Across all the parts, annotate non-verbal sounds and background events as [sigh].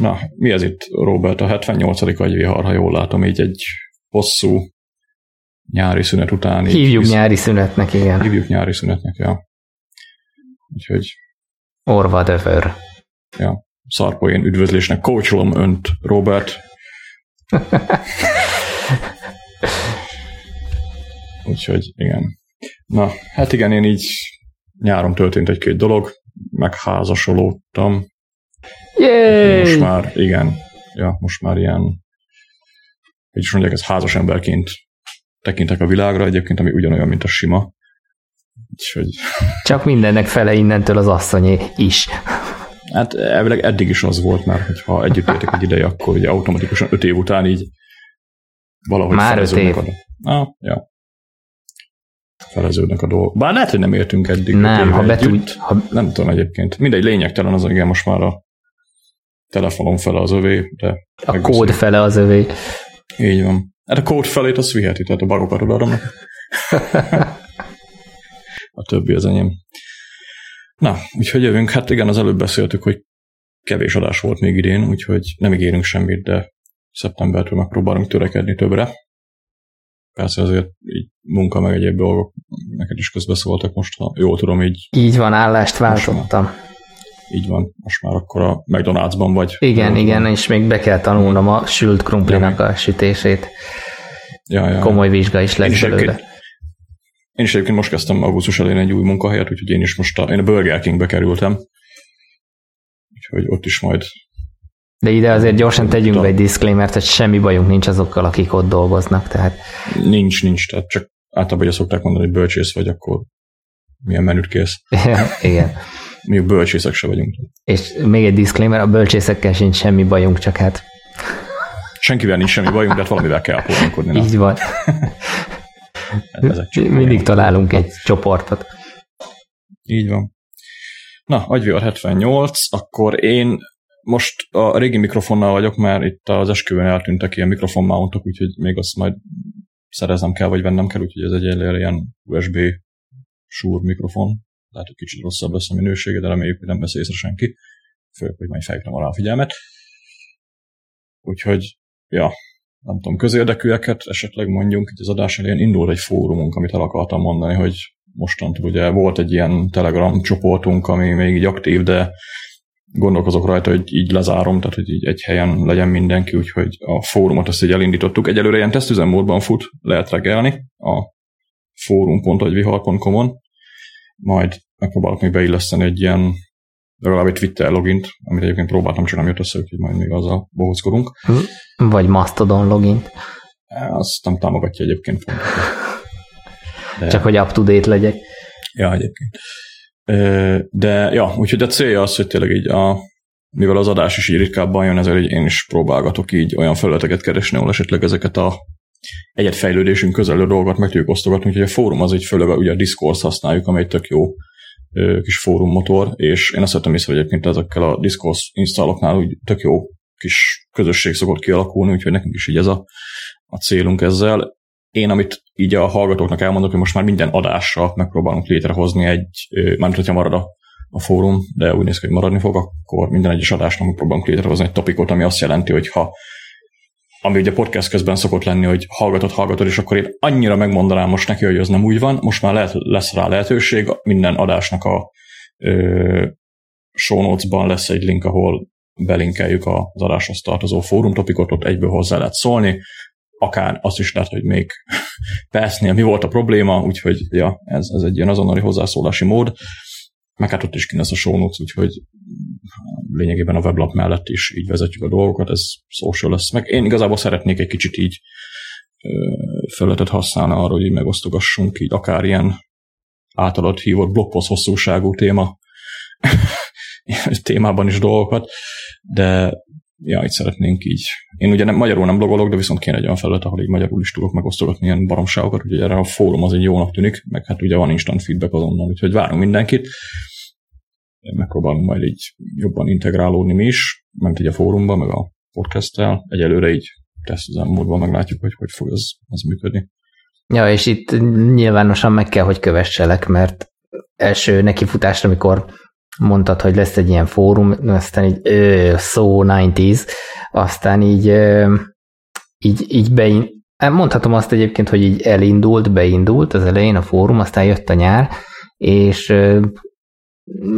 Na, mi ez itt, Robert? A 78. agyvihar, ha jól látom, így egy hosszú nyári szünet után. Hívjuk visz... nyári szünetnek, igen. Hívjuk nyári szünetnek, ja. Úgyhogy... Orva dövör. Ja, szarpoén üdvözlésnek kócsolom önt, Robert. [laughs] Úgyhogy igen. Na, hát igen, én így nyáron történt egy-két dolog, megházasolódtam. Yay! Most már, igen, ja, most már ilyen, hogy is mondják, ez házas emberként tekintek a világra, egyébként, ami ugyanolyan, mint a sima. Úgyhogy... Csak mindennek fele innentől az asszonyé is. Hát elvileg eddig is az volt már, hogy ha együtt éltek egy ideje, akkor ugye automatikusan öt év után így valahogy Már öt év. A... Ah, ja. Feleződnek a dolgok. Bár lehet, hogy nem értünk eddig. Nem, ha betűnt. Ha... Nem tudom egyébként. Mindegy, lényegtelen az, igen, most már a telefonom fele az övé, de... A kód fele az övé. Így van. Hát a kód felét azt viheti, tehát a bagokat odaadom. [laughs] a többi az enyém. Na, úgyhogy jövünk. Hát igen, az előbb beszéltük, hogy kevés adás volt még idén, úgyhogy nem ígérünk semmit, de szeptembertől megpróbálunk törekedni többre. Persze azért így munka meg egyéb dolgok neked is közbeszóltak most, ha jól tudom, így... Így van, állást váltottam. Így van, most már akkor a McDonald'sban vagy. Igen, igen, és még be kell tanulnom a sült krumplinak a sütését. Ja, ja, Komoly vizsga is lesz belőle. Én is egyébként most kezdtem augusztus elején egy új munkahelyet, úgyhogy én is most a, én a Burger Kingbe kerültem. Úgyhogy ott is majd de ide azért gyorsan tegyünk be egy disclaimer hogy semmi bajunk nincs azokkal, akik ott dolgoznak. Tehát... Nincs, nincs. Tehát csak általában ugye szokták mondani, hogy bölcsész vagy, akkor milyen menüt kész. [laughs] Igen. Mi bölcsészek se vagyunk. És még egy disclaimer, a bölcsészekkel sincs semmi bajunk, csak hát... Senkivel nincs semmi bajunk, de hát valamivel kell foglalkozni. Így van. Mindig találunk egy csoportot. Így van. Na, agyviar 78, akkor én most a régi mikrofonnal vagyok, mert itt az esküvőn eltűntek ilyen mikrofonmountok, úgyhogy még azt majd szereznem kell, vagy vennem kell, úgyhogy ez egy ilyen USB súr mikrofon. Lehet, hogy kicsit rosszabb lesz a minősége, de reméljük, hogy nem vesz észre senki. Főleg, hogy majd fejtem alá a figyelmet. Úgyhogy, ja, nem tudom, közérdekűeket esetleg mondjunk, hogy az adás elején indul egy fórumunk, amit el akartam mondani, hogy mostantól ugye volt egy ilyen Telegram csoportunk, ami még így aktív, de gondolkozok rajta, hogy így lezárom, tehát hogy így egy helyen legyen mindenki, úgyhogy a fórumot azt így elindítottuk. Egyelőre ilyen tesztüzemmódban fut, lehet regelni a fórum.agyvihar.com-on, majd megpróbálok még beilleszteni egy ilyen legalább egy Twitter logint, amit egyébként próbáltam, csak nem jött össze, hogy majd még azzal bohózkodunk. Vagy Mastodon logint. Azt nem támogatja egyébként. De... Csak hogy up-to-date legyek. Ja, egyébként. De ja, úgyhogy a célja az, hogy tényleg így a, mivel az adás is így ritkábban jön, ezért én is próbálgatok így olyan felületeket keresni, ahol esetleg ezeket a egyet fejlődésünk közelő dolgokat meg tudjuk osztogatni, úgyhogy a fórum az egy főleg ugye a Discord használjuk, amely tök jó kis fórummotor, és én azt vettem észre, hogy egyébként ezekkel a Discord installoknál úgy tök jó kis közösség szokott kialakulni, úgyhogy nekünk is így ez a, a célunk ezzel. Én, amit így a hallgatóknak elmondok, hogy most már minden adásra megpróbálunk létrehozni egy, mármint hogyha marad a, a fórum, de úgy néz ki, hogy maradni fog, akkor minden egyes adásnak megpróbálunk létrehozni egy topikot, ami azt jelenti, hogy ha ami ugye podcast közben szokott lenni, hogy hallgatod, hallgatod, és akkor én annyira megmondanám most neki, hogy ez nem úgy van, most már lehet, lesz rá lehetőség, minden adásnak a ö, show notes-ban lesz egy link, ahol belinkeljük az adáshoz tartozó fórum topikot, ott egyből hozzá lehet szólni, akár azt is lehet, hogy még [laughs] percnél mi volt a probléma, úgyhogy ja, ez, ez egy ilyen azonnali hozzászólási mód, meg hát ott is ki lesz a show notes, úgyhogy lényegében a weblap mellett is így vezetjük a dolgokat, ez social lesz. Meg én igazából szeretnék egy kicsit így felületet használni arra, hogy megosztogassunk így akár ilyen általad hívott blogpost hosszúságú téma [laughs] témában is dolgokat, de ja, itt szeretnénk így. Én ugye nem, magyarul nem blogolok, de viszont kéne egy olyan felület, ahol így magyarul is tudok megosztogatni ilyen baromságokat, úgyhogy erre a fórum az egy jónak tűnik, meg hát ugye van instant feedback azonnal, úgyhogy várunk mindenkit. Megpróbálunk majd így jobban integrálódni mi is, ment így a fórumban, meg a podcasttel. Egyelőre így tesztüzemmódban meglátjuk, hogy hogy fog ez, ez működni. Ja, és itt nyilvánosan meg kell, hogy kövesselek, mert első nekifutásra, amikor mondtad, hogy lesz egy ilyen fórum, aztán így ö, so 90s, aztán így, ö, így, így bein, hát mondhatom azt egyébként, hogy így elindult, beindult az elején a fórum, aztán jött a nyár, és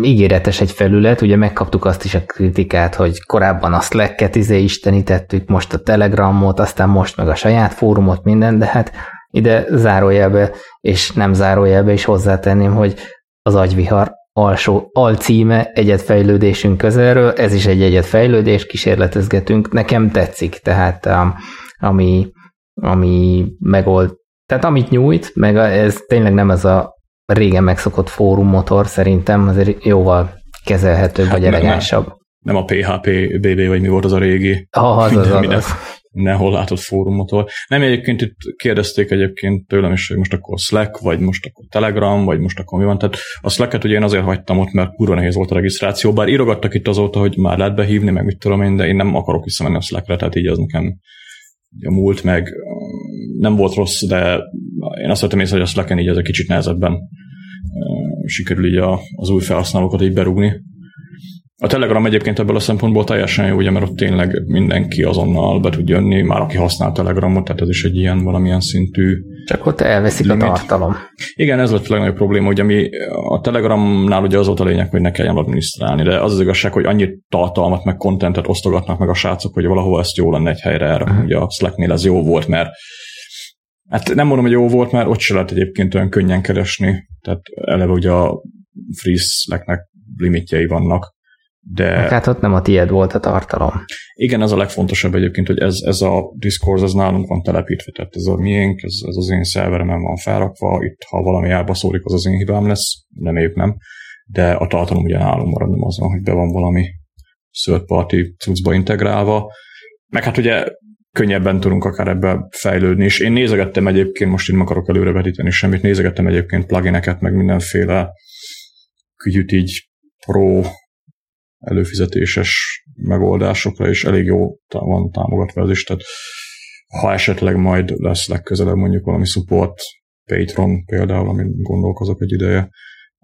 ígéretes egy felület, ugye megkaptuk azt is a kritikát, hogy korábban a Slack-et izé istenítettük, most a Telegramot, aztán most meg a saját fórumot, minden, de hát ide zárójelbe és nem zárójelbe is hozzátenném, hogy az agyvihar alsó alcíme egyetfejlődésünk közelről, ez is egy egyetfejlődés, kísérletezgetünk, nekem tetszik, tehát um, ami, ami megold, tehát amit nyújt, meg ez tényleg nem ez a régen megszokott fórum motor szerintem, azért jóval kezelhetőbb, hát vagy elegánsabb. Nem, nem a PHP BB, vagy mi volt az a régi. Ah, az, az, az, az nehol látott fórumotól. Nem egyébként itt kérdezték egyébként tőlem is, hogy most akkor Slack, vagy most akkor Telegram, vagy most akkor mi van. Tehát a Slack-et ugye én azért hagytam ott, mert kurva nehéz volt a regisztráció, bár írogattak itt azóta, hogy már lehet behívni, meg mit tudom én, de én nem akarok visszamenni a Slack-re, tehát így az nekem a múlt meg nem volt rossz, de én azt vettem észre, hogy a Slack-en így ez egy kicsit nehezebben sikerül így az új felhasználókat így berúgni. A Telegram egyébként ebből a szempontból teljesen jó, ugye, mert ott tényleg mindenki azonnal be tud jönni, már aki használ Telegramot, tehát ez is egy ilyen valamilyen szintű Csak ott elveszik limit. a tartalom. Igen, ez lett a legnagyobb probléma, hogy ami a Telegramnál ugye az volt a lényeg, hogy ne kelljen adminisztrálni, de az az igazság, hogy annyi tartalmat, meg kontentet osztogatnak meg a srácok, hogy valahol ezt jó lenne egy helyre erre. Uh-huh. Ugye a Slacknél ez jó volt, mert Hát nem mondom, hogy jó volt, mert ott se lehet egyébként olyan könnyen keresni. Tehát eleve ugye a Free Slacknek limitjei vannak, de... Hát ott nem a tied volt a tartalom. Igen, ez a legfontosabb egyébként, hogy ez, ez a Discord, ez nálunk van telepítve, tehát ez a miénk, ez, ez az én szerveremen van felrakva, itt ha valami elbaszódik, az az én hibám lesz, nem épp nem, de a tartalom ugye nálunk marad, nem azon, hogy be van valami third party cuccba integrálva, meg hát ugye könnyebben tudunk akár ebbe fejlődni, és én nézegettem egyébként, most én nem akarok előrevetíteni semmit, nézegettem egyébként plugineket, meg mindenféle kügyüt így pro előfizetéses megoldásokra, és elég jó van támogatva ez is, tehát ha esetleg majd lesz legközelebb mondjuk valami support, Patreon például, amit gondolkozok egy ideje,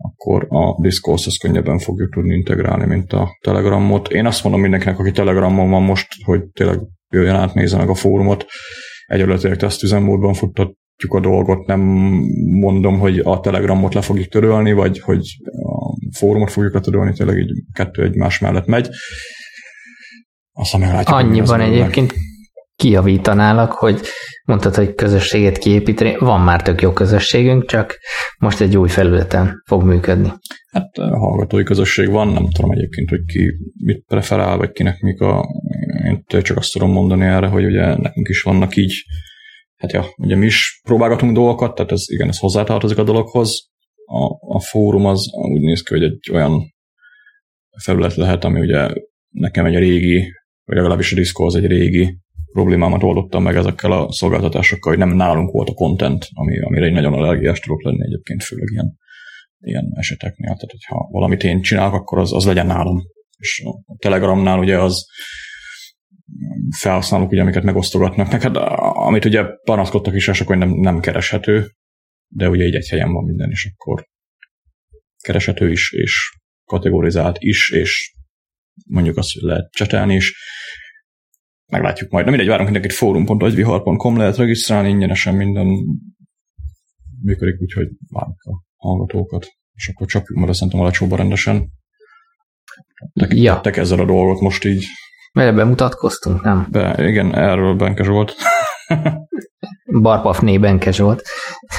akkor a Discourse-hoz könnyebben fogjuk tudni integrálni, mint a Telegramot. Én azt mondom mindenkinek, aki Telegramon van most, hogy tényleg jöjjön át, nézze meg a fórumot. Egyelőre teszt üzemmódban futtatjuk a dolgot, nem mondom, hogy a Telegramot le fogjuk törölni, vagy hogy fórumot fogjuk letörölni, tényleg így kettő egymás mellett megy. Aztán meglátjuk. Annyiban egyébként kiavítanálak, hogy mondtad, hogy közösséget kiépíteni. Van már tök jó közösségünk, csak most egy új felületen fog működni. Hát a hallgatói közösség van, nem tudom egyébként, hogy ki mit preferál, vagy kinek mik a... Én csak azt tudom mondani erre, hogy ugye nekünk is vannak így, hát ja, ugye mi is próbálgatunk dolgokat, tehát ez igen, ez hozzátartozik a dologhoz, a, a fórum az úgy néz ki, hogy egy olyan felület lehet, ami ugye nekem egy régi, vagy legalábbis a Disco az egy régi problémámat oldottam meg ezekkel a szolgáltatásokkal, hogy nem nálunk volt a content, ami, amire egy nagyon allergiás tudok lenni egyébként, főleg ilyen, ilyen eseteknél. Tehát, hogyha valamit én csinálok, akkor az, az legyen nálam. És a Telegramnál ugye az felhasználók, ugye, amiket megosztogatnak. Meg hát, amit ugye panaszkodtak is, akkor nem, nem kereshető, de ugye így egy helyen van minden, és akkor kereshető is, és kategorizált is, és mondjuk azt, hogy lehet csetelni is. Meglátjuk majd. Na mindegy, várunk mindenkit fórum.agyvihar.com lehet regisztrálni, ingyenesen minden működik, úgyhogy várunk a hallgatókat, és akkor csapjuk majd szerintem a lecsóba rendesen. Te, ja. te ezzel a dolgot most így. Mert bemutatkoztunk, nem? Be, igen, erről Benke Zsolt. Barpafné Benke Zsolt.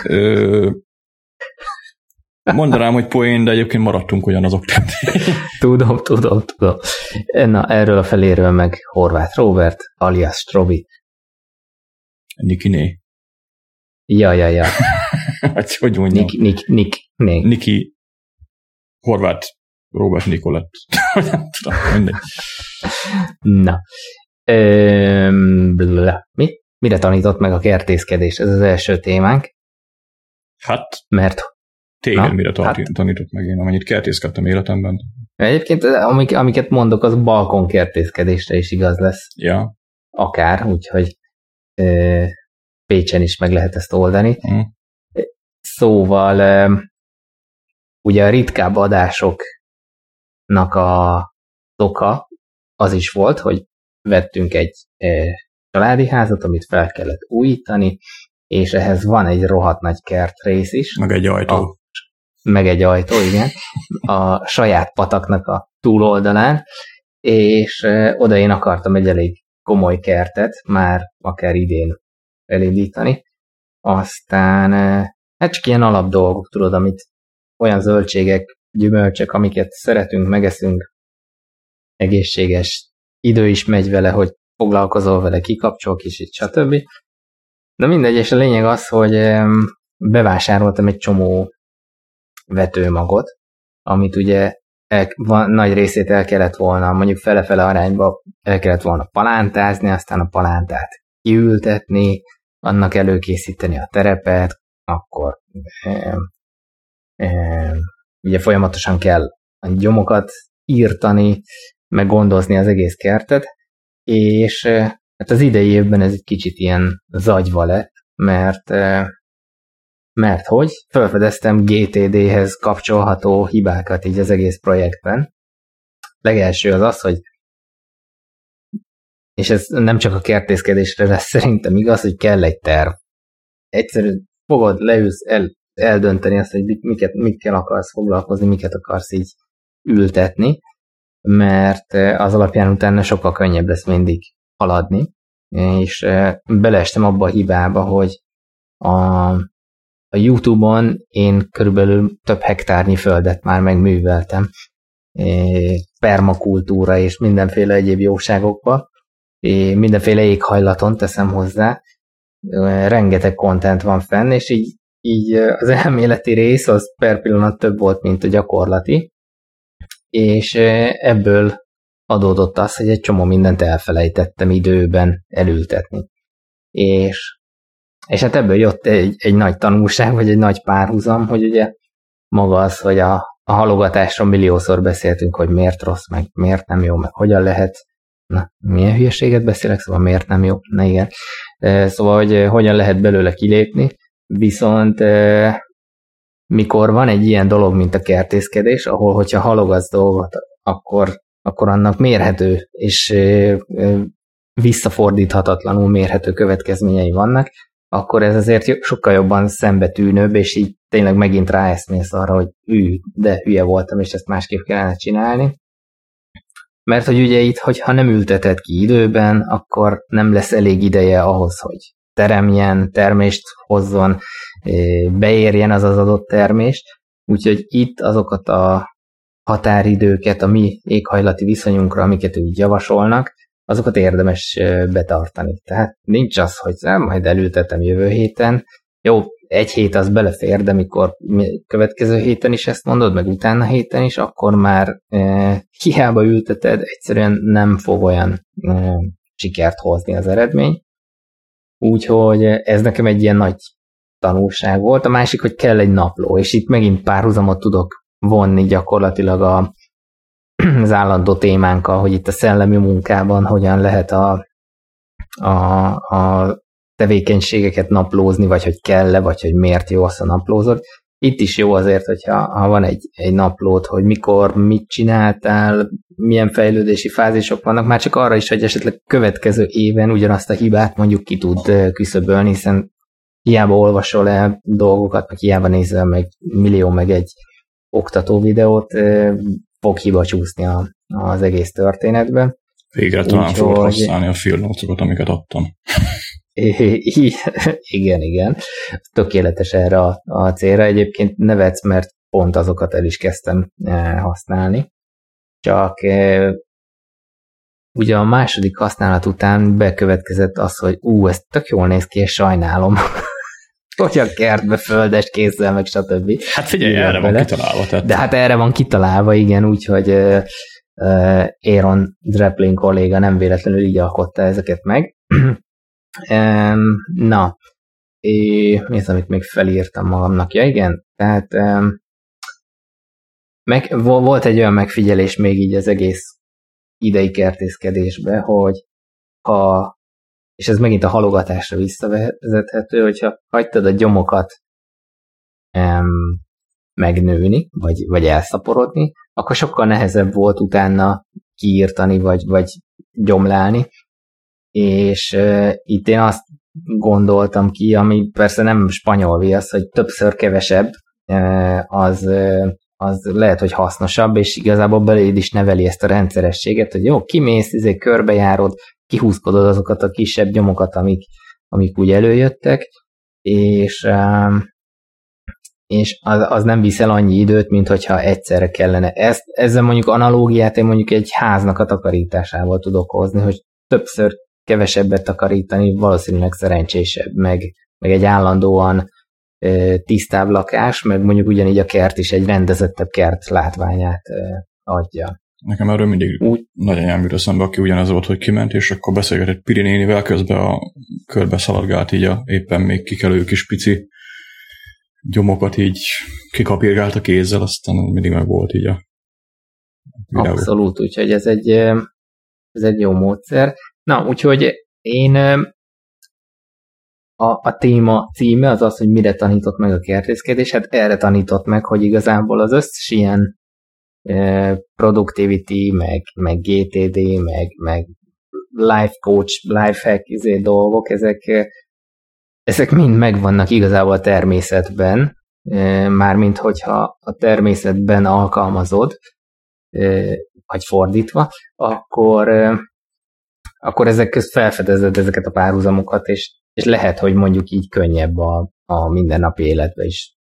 Ö, mondanám, hogy poén, de egyébként maradtunk ugyanazok. [laughs] tudom, tudom, tudom. Na, erről a feléről meg Horváth Robert, alias Strobi. Nikiné. Ja, ja, ja. Vagy [laughs] hogy mondjam? Nik, Nik, Nik, Nik. Niki Horváth Robert Nikolett. [laughs] Nem tudom, mindegy. Na. Ö, mi? Mire tanított meg a kertészkedést? Ez az első témánk. Hát, mert téged Na, mire hát, tanított meg én, amennyit kertészkedtem életemben. Egyébként amik, amiket mondok, az balkon kertészkedésre is igaz lesz. Ja. Akár, úgyhogy e, Pécsen is meg lehet ezt oldani. Mm. Szóval e, ugye a ritkább adások a oka az is volt, hogy vettünk egy családi házat, amit fel kellett újítani, és ehhez van egy rohadt nagy kertrész is. Meg egy ajtó. A, meg egy ajtó, igen. A saját pataknak a túloldalán, és oda én akartam egy elég komoly kertet, már akár idén elindítani. Aztán hát csak ilyen alap dolgok, tudod, amit olyan zöldségek, gyümölcsök, amiket szeretünk, megeszünk, egészséges idő is megy vele, hogy foglalkozol vele, kikapcsol kicsit, stb. De mindegy, és a lényeg az, hogy bevásároltam egy csomó vetőmagot, amit ugye el, van, nagy részét el kellett volna, mondjuk fele-fele arányba el kellett volna palántázni, aztán a palántát kiültetni, annak előkészíteni a terepet, akkor e, e, ugye folyamatosan kell a gyomokat írtani, meg gondozni az egész kertet, és hát az idei évben ez egy kicsit ilyen zagyva lett, mert mert hogy felfedeztem GTD-hez kapcsolható hibákat így az egész projektben. Legelső az az, hogy és ez nem csak a kertészkedésre lesz szerintem igaz, hogy kell egy terv. Egyszerűen fogod, leülsz, el, eldönteni azt, hogy miket, mikkel akarsz foglalkozni, miket akarsz így ültetni, mert az alapján utána sokkal könnyebb lesz mindig haladni, és beleestem abba a hibába, hogy a a YouTube-on én körülbelül több hektárnyi földet már megműveltem permakultúra és mindenféle egyéb jóságokba, mindenféle éghajlaton teszem hozzá, rengeteg kontent van fenn, és így, így az elméleti rész az per pillanat több volt, mint a gyakorlati, és ebből adódott az, hogy egy csomó mindent elfelejtettem időben elültetni. És és hát ebből jött egy, egy nagy tanulság, vagy egy nagy párhuzam, hogy ugye maga az, hogy a, a halogatásról milliószor beszéltünk, hogy miért rossz, meg miért nem jó, meg hogyan lehet. Na, milyen hülyeséget beszélek, szóval miért nem jó? Na igen. Szóval, hogy hogyan lehet belőle kilépni, viszont mikor van egy ilyen dolog, mint a kertészkedés, ahol hogyha halogatsz dolgot, akkor, akkor annak mérhető és visszafordíthatatlanul mérhető következményei vannak, akkor ez azért sokkal jobban szembetűnőbb, és így tényleg megint ráeszmész arra, hogy ű, de hülye voltam, és ezt másképp kellene csinálni. Mert hogy ugye itt, hogyha nem ülteted ki időben, akkor nem lesz elég ideje ahhoz, hogy teremjen, termést hozzon, beérjen az az adott termést. Úgyhogy itt azokat a határidőket a mi éghajlati viszonyunkra, amiket úgy javasolnak, azokat érdemes betartani. Tehát nincs az, hogy nem, majd elültetem jövő héten. Jó, egy hét az belefér, de mikor következő héten is ezt mondod, meg utána héten is, akkor már e, hiába ülteted, egyszerűen nem fog olyan e, sikert hozni az eredmény. Úgyhogy ez nekem egy ilyen nagy tanulság volt. A másik, hogy kell egy napló, és itt megint párhuzamot tudok vonni gyakorlatilag a, az állandó témánkkal, hogy itt a szellemi munkában hogyan lehet a, a, a tevékenységeket naplózni, vagy hogy kell-e, vagy hogy miért jó azt a naplózod. Itt is jó azért, hogyha ha van egy, egy naplót, hogy mikor, mit csináltál, milyen fejlődési fázisok vannak, már csak arra is, hogy esetleg következő éven ugyanazt a hibát mondjuk ki tud küszöbölni, hiszen hiába olvasol el dolgokat, meg hiába nézel meg millió meg egy oktató videót, fog hiba csúszni a, az egész történetben. Végre talán Úgy, fogod hogy... használni a filmnotokat, amiket adtam. [laughs] igen, igen. Tökéletes erre a, a célra. Egyébként nevetsz, mert pont azokat el is kezdtem eh, használni. Csak eh, ugye a második használat után bekövetkezett az, hogy ú, ez tök jól néz ki, és sajnálom. [laughs] hogy a kertbe földes kézzel, meg stb. Hát figyelj, erre vele. van kitalálva. Tehát... De hát erre van kitalálva, igen, úgyhogy uh, uh, Aaron Draplin kolléga nem véletlenül így alkotta ezeket meg. [clears throat] um, na, és mi az, amit még felírtam magamnak? Ja, igen, tehát um, meg, volt egy olyan megfigyelés még így az egész idei kertészkedésbe, hogy ha és ez megint a halogatásra visszavezethető, hogyha hagytad a gyomokat em, megnőni, vagy, vagy elszaporodni, akkor sokkal nehezebb volt utána kiírtani, vagy, vagy gyomlálni. És uh, itt én azt gondoltam ki, ami persze nem spanyol viasz, hogy többször kevesebb, uh, az, uh, az lehet, hogy hasznosabb, és igazából beléd is neveli ezt a rendszerességet, hogy jó, kimész, izé, körbejárod, kihúzkodod azokat a kisebb gyomokat, amik, amik úgy előjöttek, és, és az, az nem viszel annyi időt, mint hogyha egyszerre kellene. Ezt, ezzel mondjuk analógiát én mondjuk egy háznak a takarításával tudok hozni, hogy többször kevesebbet takarítani valószínűleg szerencsésebb, meg, meg egy állandóan tisztább lakás, meg mondjuk ugyanígy a kert is egy rendezettebb kert látványát adja. Nekem erről mindig Úgy. nagyanyám jut eszembe, aki ugyanez volt, hogy kiment, és akkor beszélgetett Pirinénivel, közben a körbe szaladgált így a éppen még kikelő kis pici gyomokat így kikapírgált a kézzel, aztán mindig meg volt így a videó. Abszolút, úgyhogy ez egy, ez egy jó módszer. Na, úgyhogy én a, a téma címe az az, hogy mire tanított meg a kertészkedés, hát erre tanított meg, hogy igazából az összes ilyen productivity, meg, meg GTD, meg, meg life coach, life hack izé dolgok, ezek, ezek mind megvannak igazából a természetben, mármint hogyha a természetben alkalmazod, vagy fordítva, akkor, akkor ezek közt felfedezed ezeket a párhuzamokat, és, és lehet, hogy mondjuk így könnyebb a, a mindennapi életbe is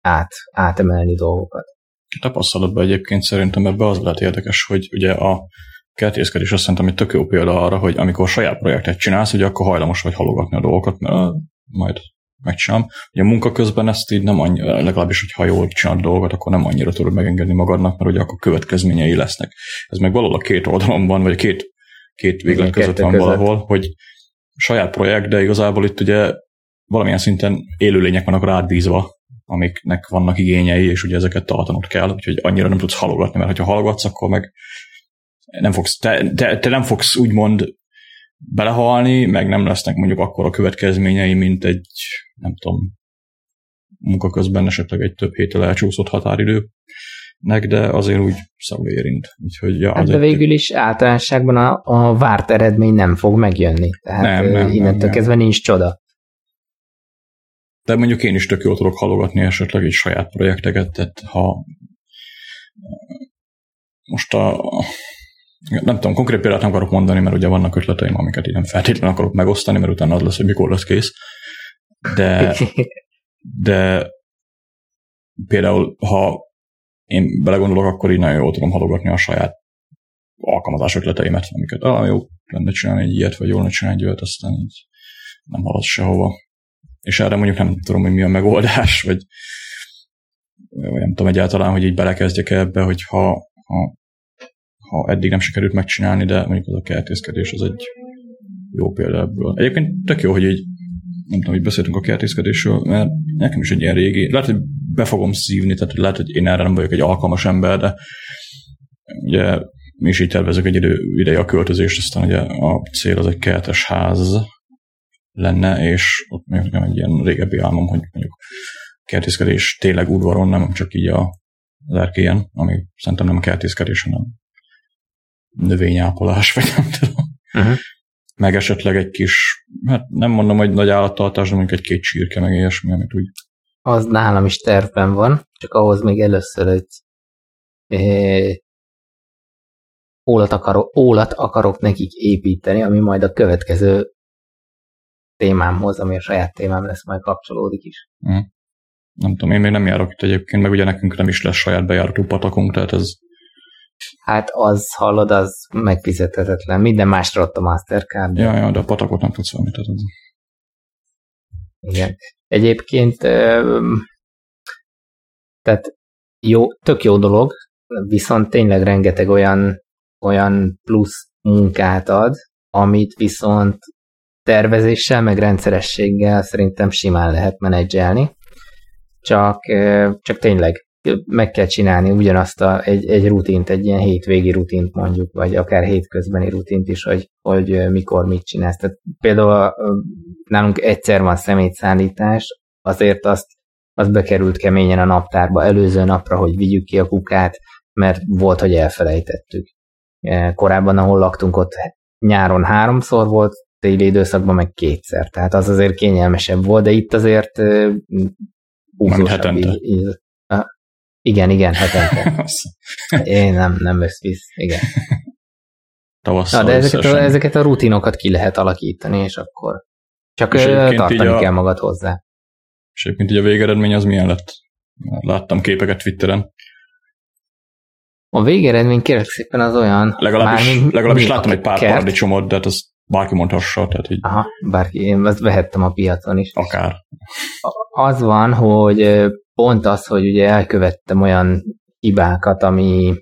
át, átemelni dolgokat tapasztalatban egyébként szerintem ebbe az lehet érdekes, hogy ugye a kertészkedés azt szerintem egy tök jó példa arra, hogy amikor saját projektet csinálsz, ugye akkor hajlamos vagy halogatni a dolgokat, mert majd megcsinálom. Ugye a munka közben ezt így nem annyira, legalábbis, hogy ha jól csinálod dolgot, akkor nem annyira tudod megengedni magadnak, mert ugye akkor következményei lesznek. Ez meg valahol a két oldalon van, vagy a két, két véglet között van között. valahol, hogy saját projekt, de igazából itt ugye valamilyen szinten élőlények vannak rádbízva amiknek vannak igényei, és ugye ezeket tartanod kell, úgyhogy annyira nem tudsz halogatni, mert ha halogatsz, akkor meg nem fogsz, te, te, te nem fogsz úgymond belehalni, meg nem lesznek mondjuk akkor a következményei, mint egy, nem tudom, munka közben esetleg egy több héttel elcsúszott határidőnek, de azért úgy szavú érint. Úgyhogy, ja, hát de végül is általánosságban a, a várt eredmény nem fog megjönni. Tehát nem, nem, innentől nem, kezdve nincs csoda. De mondjuk én is tök jól tudok halogatni esetleg egy saját projekteket, tehát ha most a nem tudom, konkrét példát nem akarok mondani, mert ugye vannak ötleteim, amiket így nem feltétlenül akarok megosztani, mert utána az lesz, hogy mikor lesz kész. De, [laughs] de például, ha én belegondolok, akkor így nagyon jól tudom halogatni a saját alkalmazás ötleteimet, amiket ah, jó lenne csinálni egy ilyet, vagy jól lenne csinálni egy ilyet, aztán így nem halad sehova és erre mondjuk nem tudom, hogy mi a megoldás, vagy, vagy nem tudom egyáltalán, hogy így belekezdjek ebbe, hogy ha, ha, ha eddig nem sikerült megcsinálni, de mondjuk az a kertészkedés az egy jó példa ebből. Egyébként tök jó, hogy így nem tudom, hogy beszéltünk a kertészkedésről, mert nekem is egy ilyen régi, lehet, hogy be fogom szívni, tehát lehet, hogy én erre nem vagyok egy alkalmas ember, de ugye mi is így tervezek egy idő, ideje a költözést, aztán ugye a cél az egy kertes ház, lenne, és ott még nekem egy ilyen régebbi álmom, hogy mondjuk kertészkedés tényleg udvaron, nem csak így a az erkélyen, ami szerintem nem a kertészkedés, hanem növényápolás, vagy nem tudom. Uh-huh. Meg esetleg egy kis, hát nem mondom, hogy nagy állattartás, de mondjuk egy-két csirke, meg ilyesmi, amit úgy. Az nálam is tervben van, csak ahhoz még először egy é, ólat, akarok, ólat akarok nekik építeni, ami majd a következő témámhoz, ami a saját témám lesz, majd kapcsolódik is. Mm. Nem tudom, én még nem járok itt egyébként, meg ugye nekünk nem is lesz saját bejáratú patakunk, tehát ez... Hát az, hallod, az megfizethetetlen. Minden másra ott a Mastercard. Ja, ja, de a patakot nem tudsz valamit. Tehát. Igen. Egyébként tehát jó, tök jó dolog, viszont tényleg rengeteg olyan, olyan plusz munkát ad, amit viszont tervezéssel, meg rendszerességgel szerintem simán lehet menedzselni. Csak, csak tényleg meg kell csinálni ugyanazt a, egy, egy rutint, egy ilyen hétvégi rutint mondjuk, vagy akár hétközbeni rutint is, hogy, hogy mikor mit csinálsz. Tehát például nálunk egyszer van szemétszállítás, azért azt, az bekerült keményen a naptárba előző napra, hogy vigyük ki a kukát, mert volt, hogy elfelejtettük. Korábban, ahol laktunk, ott nyáron háromszor volt, téli időszakban meg kétszer, tehát az azért kényelmesebb volt, de itt azért húzósabb. hetente. Igen, igen, hetente. [laughs] Én nem, nem összvisz, igen. Tavasszal Na, de ezeket a, ezeket a rutinokat ki lehet alakítani, és akkor csak és tartani a, kell magad hozzá. És egyébként így a végeredmény az milyen lett? Láttam képeket Twitteren. A végeredmény kérlek szépen az olyan... Legalábbis, legalábbis láttam egy pár kert. paradicsomot, de hát az bárki mondhassa. Tehát így... Aha, bárki, én ezt vehettem a piacon is. Akár. Az van, hogy pont az, hogy ugye elkövettem olyan hibákat, ami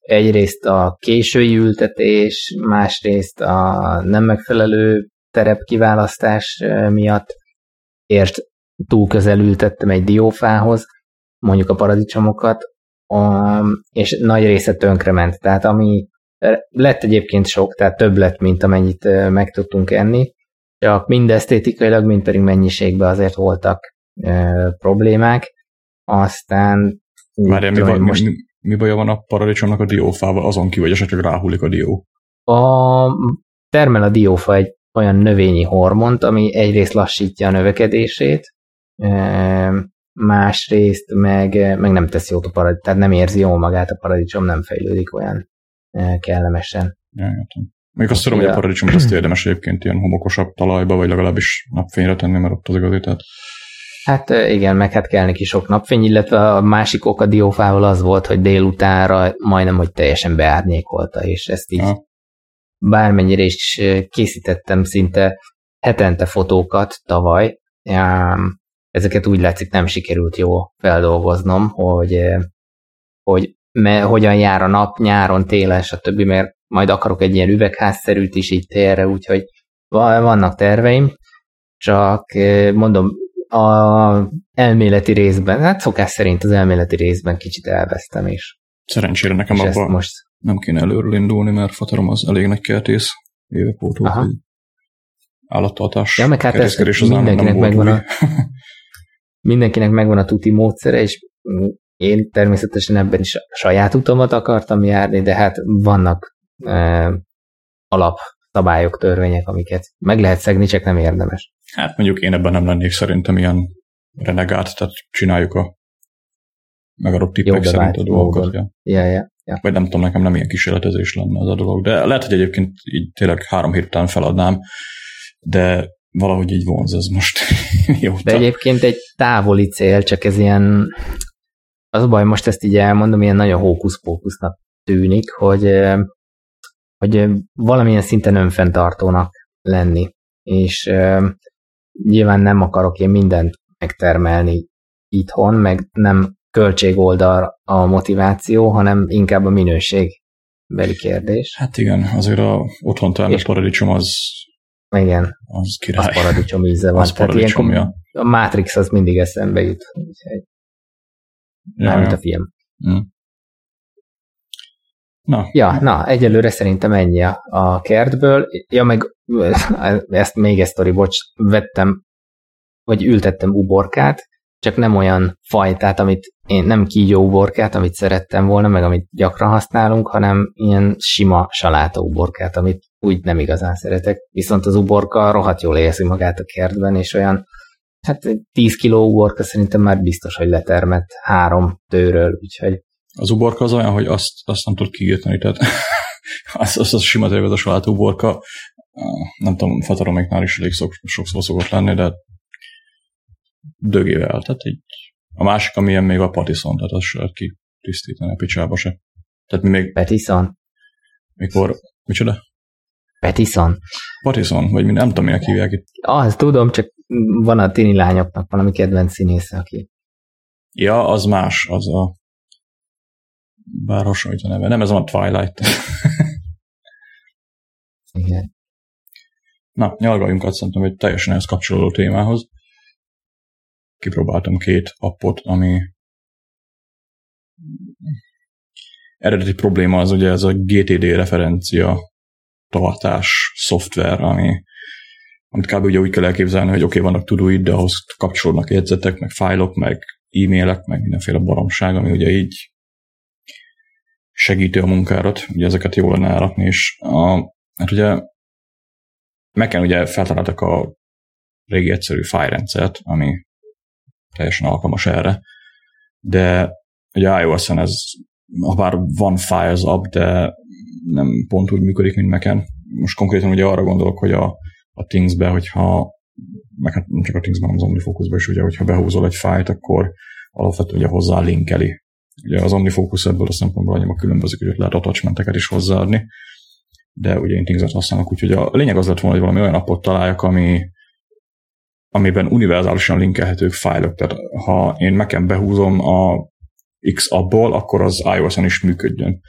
egyrészt a késői ültetés, másrészt a nem megfelelő terepkiválasztás miatt ért túl közel ültettem egy diófához, mondjuk a paradicsomokat, és nagy része tönkrement. Tehát ami lett egyébként sok, tehát több lett, mint amennyit meg tudtunk enni, csak mind esztétikailag, mind pedig mennyiségben azért voltak problémák. Aztán Várjál, mi, van, most... mi, mi baja van a paradicsomnak a diófával, azon ki, vagy esetleg ráhullik a dió? A, termel a diófa egy olyan növényi hormont, ami egyrészt lassítja a növekedését, másrészt meg, meg nem teszi jót a paradicsom, tehát nem érzi jól magát a paradicsom, nem fejlődik olyan kellemesen. Ja, értem. Még azt tudom, hogy a paradicsomot azt érdemes egyébként ilyen homokosabb talajba, vagy legalábbis napfényre tenni, mert ott az igazi, tehát Hát igen, meg hát kell neki sok napfény, illetve a másik ok a diófával az volt, hogy délutánra majdnem, hogy teljesen beárnyékolta, és ezt így ha. bármennyire is készítettem szinte hetente fotókat tavaly, ezeket úgy látszik nem sikerült jó feldolgoznom, hogy, hogy me, hogyan jár a nap nyáron, télen, stb., mert majd akarok egy ilyen üvegházszerűt is így térre, úgyhogy vannak terveim, csak mondom, a elméleti részben, hát szokás szerint az elméleti részben kicsit elvesztem is. Szerencsére nekem abban most... nem kéne előről indulni, mert fatarom az elég nagy kertész évek óta, hogy állattartás. Ja, meg hát ez mindenkinek megvan a, [laughs] mindenkinek megvan a tuti módszere, és én természetesen ebben is saját utamat akartam járni, de hát vannak e, alap szabályok, törvények, amiket meg lehet szegni, csak nem érdemes. Hát mondjuk én ebben nem lennék szerintem ilyen renegát, tehát csináljuk a megadott tippek szerint a dolgokat. Ja. Ja, ja, ja. Vagy nem tudom, nekem nem ilyen kísérletezés lenne az a dolog, de lehet, hogy egyébként így tényleg három hét után feladnám, de valahogy így vonz ez most. [laughs] De egyébként egy távoli cél, csak ez ilyen, az a baj, most ezt így elmondom, ilyen nagyon hókusz-pókusznak tűnik, hogy, hogy valamilyen szinten önfenntartónak lenni. És nyilván nem akarok én mindent megtermelni itthon, meg nem költségoldal a motiváció, hanem inkább a minőség beli kérdés. Hát igen, azért a otthon termelt paradicsom az igen, az király. Az paradicsom íze van. Az Tehát ja. A Matrix az mindig eszembe jut. Úgyhogy, mármint a film. Mm. Na. Ja, na, egyelőre szerintem ennyi a, a kertből. Ja, meg [laughs] ezt még egy sztori, bocs, vettem, vagy ültettem uborkát, csak nem olyan fajtát, amit én nem kígyó uborkát, amit szerettem volna, meg amit gyakran használunk, hanem ilyen sima saláta uborkát, amit úgy nem igazán szeretek. Viszont az uborka rohadt jól érzi magát a kertben, és olyan, hát 10 kiló uborka szerintem már biztos, hogy letermett három tőről, úgyhogy az uborka az olyan, hogy azt, azt nem tud kiírtani, tehát [laughs] az, az, az sima az a salátú uborka, nem tudom, fataromiknál is elég szok, sokszor szokott lenni, de dögével, tehát így a másik, amilyen még a patiszon, tehát az se lehet ki tisztítani a picsába se. Tehát mi még... Petison? Mikor... Micsoda? Petison? Patison, vagy mi nem tudom, minek hívják itt. Az tudom, csak van a tini lányoknak valami kedvenc színésze, aki... Ja, az más, az a bár hasonlít a neve. Nem ez a Twilight. [laughs] Igen. Na, nyalgaljunk azt szerintem egy teljesen ehhez kapcsolódó témához. Kipróbáltam két appot, ami eredeti probléma az ugye ez a GTD referencia tartás szoftver, ami amit kb. ugye úgy kell elképzelni, hogy oké, okay, vannak tudóid, de ahhoz kapcsolódnak jegyzetek, meg fájlok, meg e-mailek, meg mindenféle baromság, ami ugye így segíti a munkárat, ugye ezeket jól lenne elrakni, és a, hát ugye Mac-en ugye feltaláltak a régi egyszerű fájrendszert, ami teljesen alkalmas erre, de ugye iOS-en ez, ha bár van Files app, de nem pont úgy működik, mint Mac-en. Most konkrétan ugye arra gondolok, hogy a, a Things-be, hogyha meg hát nem csak a Things-ben, hanem az OmniFocus-ba is, ugye, hogyha behúzol egy fájt, akkor alapvetően ugye hozzá linkeli. Ugye az OmniFocus ebből a szempontból annyira különbözik, hogy lehet attachmenteket is hozzáadni, de ugye én Things-et használok, úgyhogy a lényeg az lett volna, hogy valami olyan appot találjak, ami, amiben univerzálisan linkelhetők fájlok. Tehát ha én meken behúzom a X abból, akkor az iOS-on is működjön.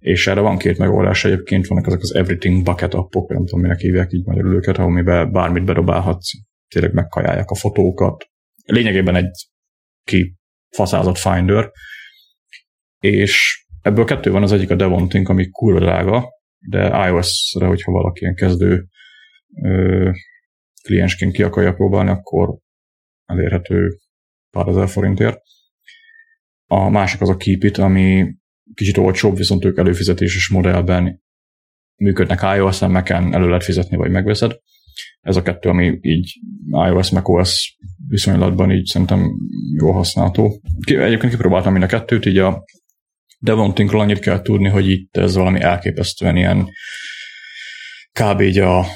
És erre van két megoldás egyébként, vannak ezek az Everything Bucket appok, nem tudom, minek hívják így magyarul őket, amiben bármit bedobálhatsz, tényleg megkajálják a fotókat. Lényegében egy ki faszázott Finder, és ebből kettő van, az egyik a Devonting, ami kurva drága, de iOS-re, hogyha valaki ilyen kezdő ö, kliensként ki akarja próbálni, akkor elérhető pár ezer forintért. A másik az a Keepit, ami kicsit olcsóbb, viszont ők előfizetéses modellben működnek iOS-en, Mac-en elő lehet fizetni, vagy megveszed. Ez a kettő, ami így iOS, macOS viszonylatban így szerintem jól használható. Egyébként kipróbáltam mind a kettőt, így a Devontinkról annyit kell tudni, hogy itt ez valami elképesztően ilyen kb. így a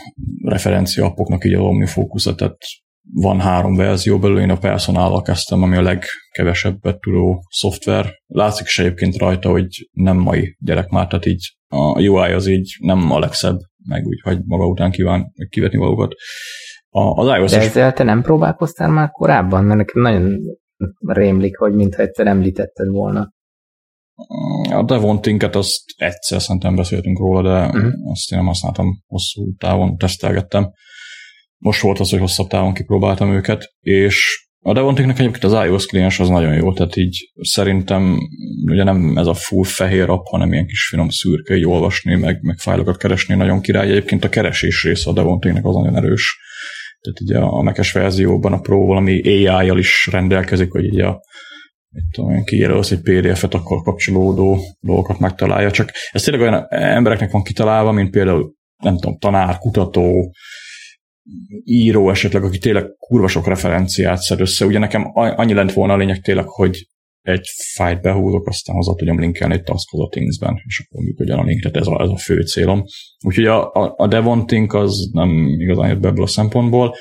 referencia appoknak így a OmniFocus, tehát van három verzió belőle, én a personal kezdtem, ami a legkevesebbet tudó szoftver. Látszik is egyébként rajta, hogy nem mai gyerek már, tehát így a UI az így nem a legszebb, meg úgy hagy maga után kíván kivetni valókat. A, az iOS De ezzel te nem próbálkoztál már korábban? Mert nekem nagyon rémlik, hogy mintha egyszer említetted volna. A Devontinket azt egyszer szerintem beszéltünk róla, de uh-huh. azt én nem használtam hosszú távon, tesztelgettem. Most volt az, hogy hosszabb távon kipróbáltam őket, és a Devontinknek egyébként az iOS kliens az nagyon jó, tehát így szerintem ugye nem ez a full fehér app, hanem ilyen kis finom szürke, így olvasni, meg, meg fájlokat keresni, nagyon király. Egyébként a keresés része a Devontinknek az nagyon erős. Tehát ugye a Mac-es verzióban a Pro valami AI-jal is rendelkezik, hogy így a mit tudom kijelölsz egy PDF-et, akkor kapcsolódó dolgokat megtalálja. Csak ez tényleg olyan embereknek van kitalálva, mint például, nem tudom, tanár, kutató, író esetleg, aki tényleg kurva sok referenciát szed össze. Ugye nekem annyi lent volna a lényeg tényleg, hogy egy fájt behúzok, aztán hozzá tudjam linkelni egy taskhoz a Things-ben, és akkor működjön a link, tehát ez a, ez a fő célom. Úgyhogy a, a, a Devon Think az nem igazán jött be ebből a szempontból.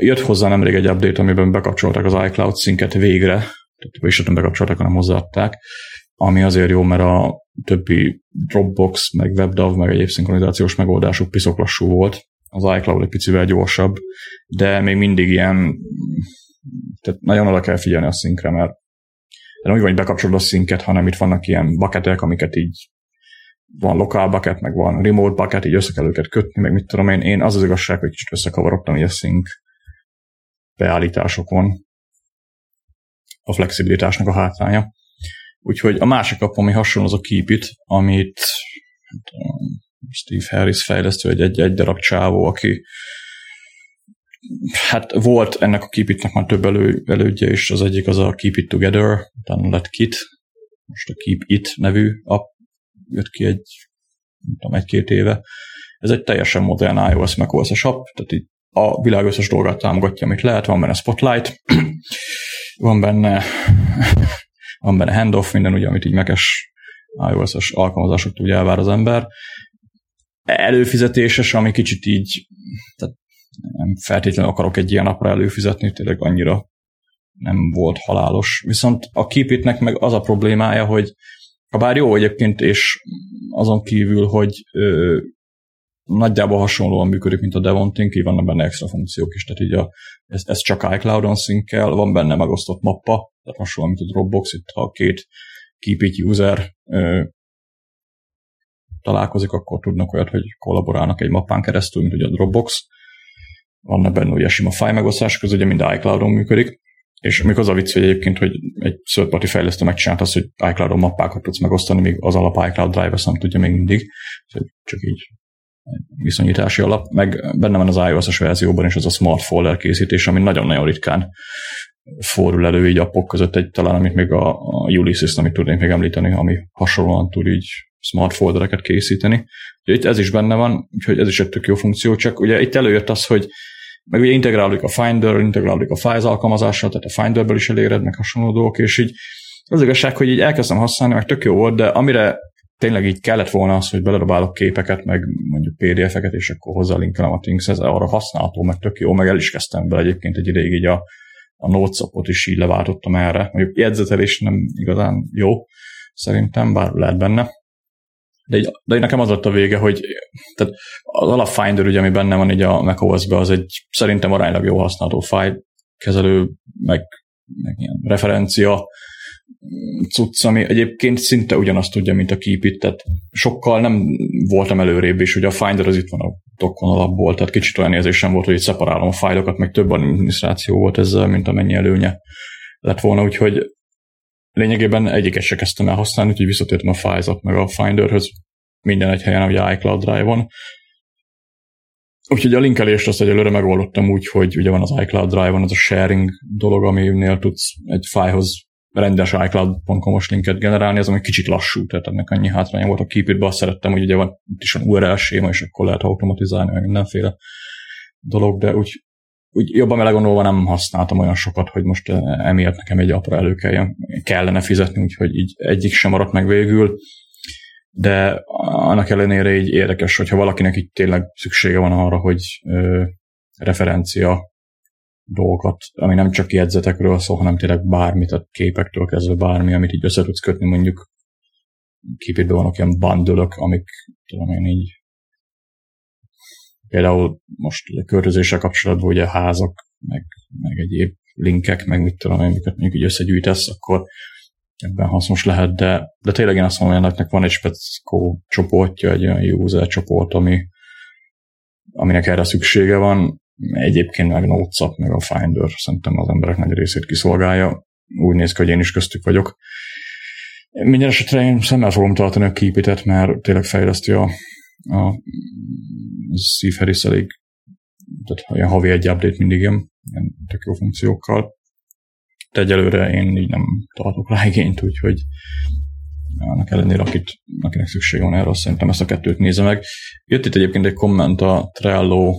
Jött hozzá nemrég egy update, amiben bekapcsolták az iCloud szinket végre, tehát is nem bekapcsolták, hanem hozzáadták, ami azért jó, mert a többi Dropbox, meg WebDAV, meg egyéb szinkronizációs megoldásuk piszok lassú volt, az iCloud egy picivel gyorsabb, de még mindig ilyen, tehát nagyon oda kell figyelni a szinkre, mert nem úgy van, hogy bekapcsolod a szinket, hanem itt vannak ilyen bucketek, amiket így van lokál bucket, meg van remote bucket, így össze kell őket kötni, meg mit tudom én. Én az az igazság, hogy kicsit összekavarodtam így a szink beállításokon. A flexibilitásnak a hátránya. Úgyhogy a másik app, ami hasonló, az a Keep It, amit Steve Harris fejlesztő, egy, egy, egy darab csávó, aki hát volt ennek a Keep It-nek már több elő, elődje is, az egyik az a Keep It Together, utána lett Kit, most a Keep It nevű app jött ki egy, nem tudom, egy-két éve. Ez egy teljesen modern iOS meg OS app, tehát így a világ összes dolgát támogatja, amit lehet, van benne Spotlight, [clears throat] van benne [clears throat] van benne handoff, minden ugye, amit így mekes iOS-os alkalmazások tudja elvár az ember, előfizetéses, ami kicsit így, tehát nem feltétlenül akarok egy ilyen napra előfizetni, tényleg annyira nem volt halálos. Viszont a Keepitnek meg az a problémája, hogy ha bár jó egyébként, és azon kívül, hogy ö, nagyjából hasonlóan működik, mint a Devonting, így vannak benne extra funkciók is, tehát így a, ez, ez csak iCloud-on szinkkel, van benne megosztott mappa, tehát hasonlóan, mint a Dropbox, itt ha két Keepit user ö, találkozik, akkor tudnak olyat, hogy kollaborálnak egy mappán keresztül, mint ugye a Dropbox. Vannak benne ugye sima file megosztások, ez ugye mind iCloud-on működik. És még az a vicc, hogy egyébként, hogy egy third party fejlesztő megcsinált azt, hogy iCloud-on mappákat tudsz megosztani, míg az alap iCloud drive nem tudja még mindig. Csak így viszonyítási alap, meg benne van az iOS-os verzióban is az a smart folder készítés, ami nagyon-nagyon ritkán fordul elő így appok között egy talán, amit még a, a Ulysses, amit tudnék még említeni, ami hasonlóan tud így smart foldereket készíteni. Ugye itt ez is benne van, úgyhogy ez is egy tök jó funkció, csak ugye itt előjött az, hogy meg ugye integráljuk a Finder, integráljuk a Files alkalmazással, tehát a Finderből is eléred, meg hasonló dolgok, és így az igazság, hogy így elkezdtem használni, meg tök jó volt, de amire tényleg így kellett volna az, hogy beledobálok képeket, meg mondjuk PDF-eket, és akkor hozzá linkelem a Things, ez arra használható, meg tök jó, meg el is kezdtem bele egyébként egy ideig így a, a notes is így leváltottam erre. Mondjuk jegyzetelés nem igazán jó, szerintem, bár lehet benne. De, de nekem az lett a vége, hogy tehát az alap Finder, ugye, ami benne van így a macOS-be, az egy szerintem aránylag jó használható file kezelő, meg, meg ilyen referencia, cucc, ami egyébként szinte ugyanazt tudja, mint a Keep tehát sokkal nem voltam előrébb is, hogy a Finder az itt van a Dockon alapból, tehát kicsit olyan érzésem volt, hogy itt szeparálom a fájlokat, meg több adminisztráció volt ezzel, mint amennyi előnye lett volna, úgyhogy lényegében egyiket se kezdtem el használni, úgyhogy visszatértem a Files-ot meg a Finderhöz minden egy helyen, ugye iCloud Drive-on. Úgyhogy a linkelést azt egyelőre megoldottam úgy, hogy ugye van az iCloud Drive-on az a sharing dolog, aminél tudsz egy fájhoz rendes iCloud.com-os linket generálni, az ami kicsit lassú, tehát ennek annyi hátránya volt a keep azt szerettem, hogy ugye van itt is van URL séma, és akkor lehet automatizálni, meg mindenféle dolog, de úgy, úgy jobban melegondolva nem használtam olyan sokat, hogy most eh, emiatt nekem egy apró elő kelljen, kellene fizetni, úgyhogy így egyik sem maradt meg végül, de annak ellenére így érdekes, hogyha valakinek így tényleg szüksége van arra, hogy ö, referencia dolgokat, ami nem csak jegyzetekről szól, hanem tényleg bármit, a képektől kezdve bármi, amit így össze tudsz kötni, mondjuk képítben vannak ilyen bandölök, amik tudom én így például most a költözéssel kapcsolatban ugye házak, meg, meg egyéb linkek, meg mit tudom amiket mondjuk így összegyűjtesz, akkor ebben hasznos lehet, de, de tényleg én azt mondom, hogy ennek van egy speckó csoportja, egy olyan user csoport, ami, aminek erre szüksége van, Egyébként meg Notes meg a Finder szerintem az emberek nagy részét kiszolgálja. Úgy néz ki, hogy én is köztük vagyok. Minden esetre én szemmel fogom tartani a keep mert tényleg fejleszti a, a Steve elég, tehát ilyen havi egy update mindig ilyen, ilyen tök jó funkciókkal. De egyelőre én így nem tartok rá igényt, úgyhogy annak ellenére, akit, akinek szüksége van erre, azt szerintem ezt a kettőt nézze meg. Jött itt egyébként egy komment a Trello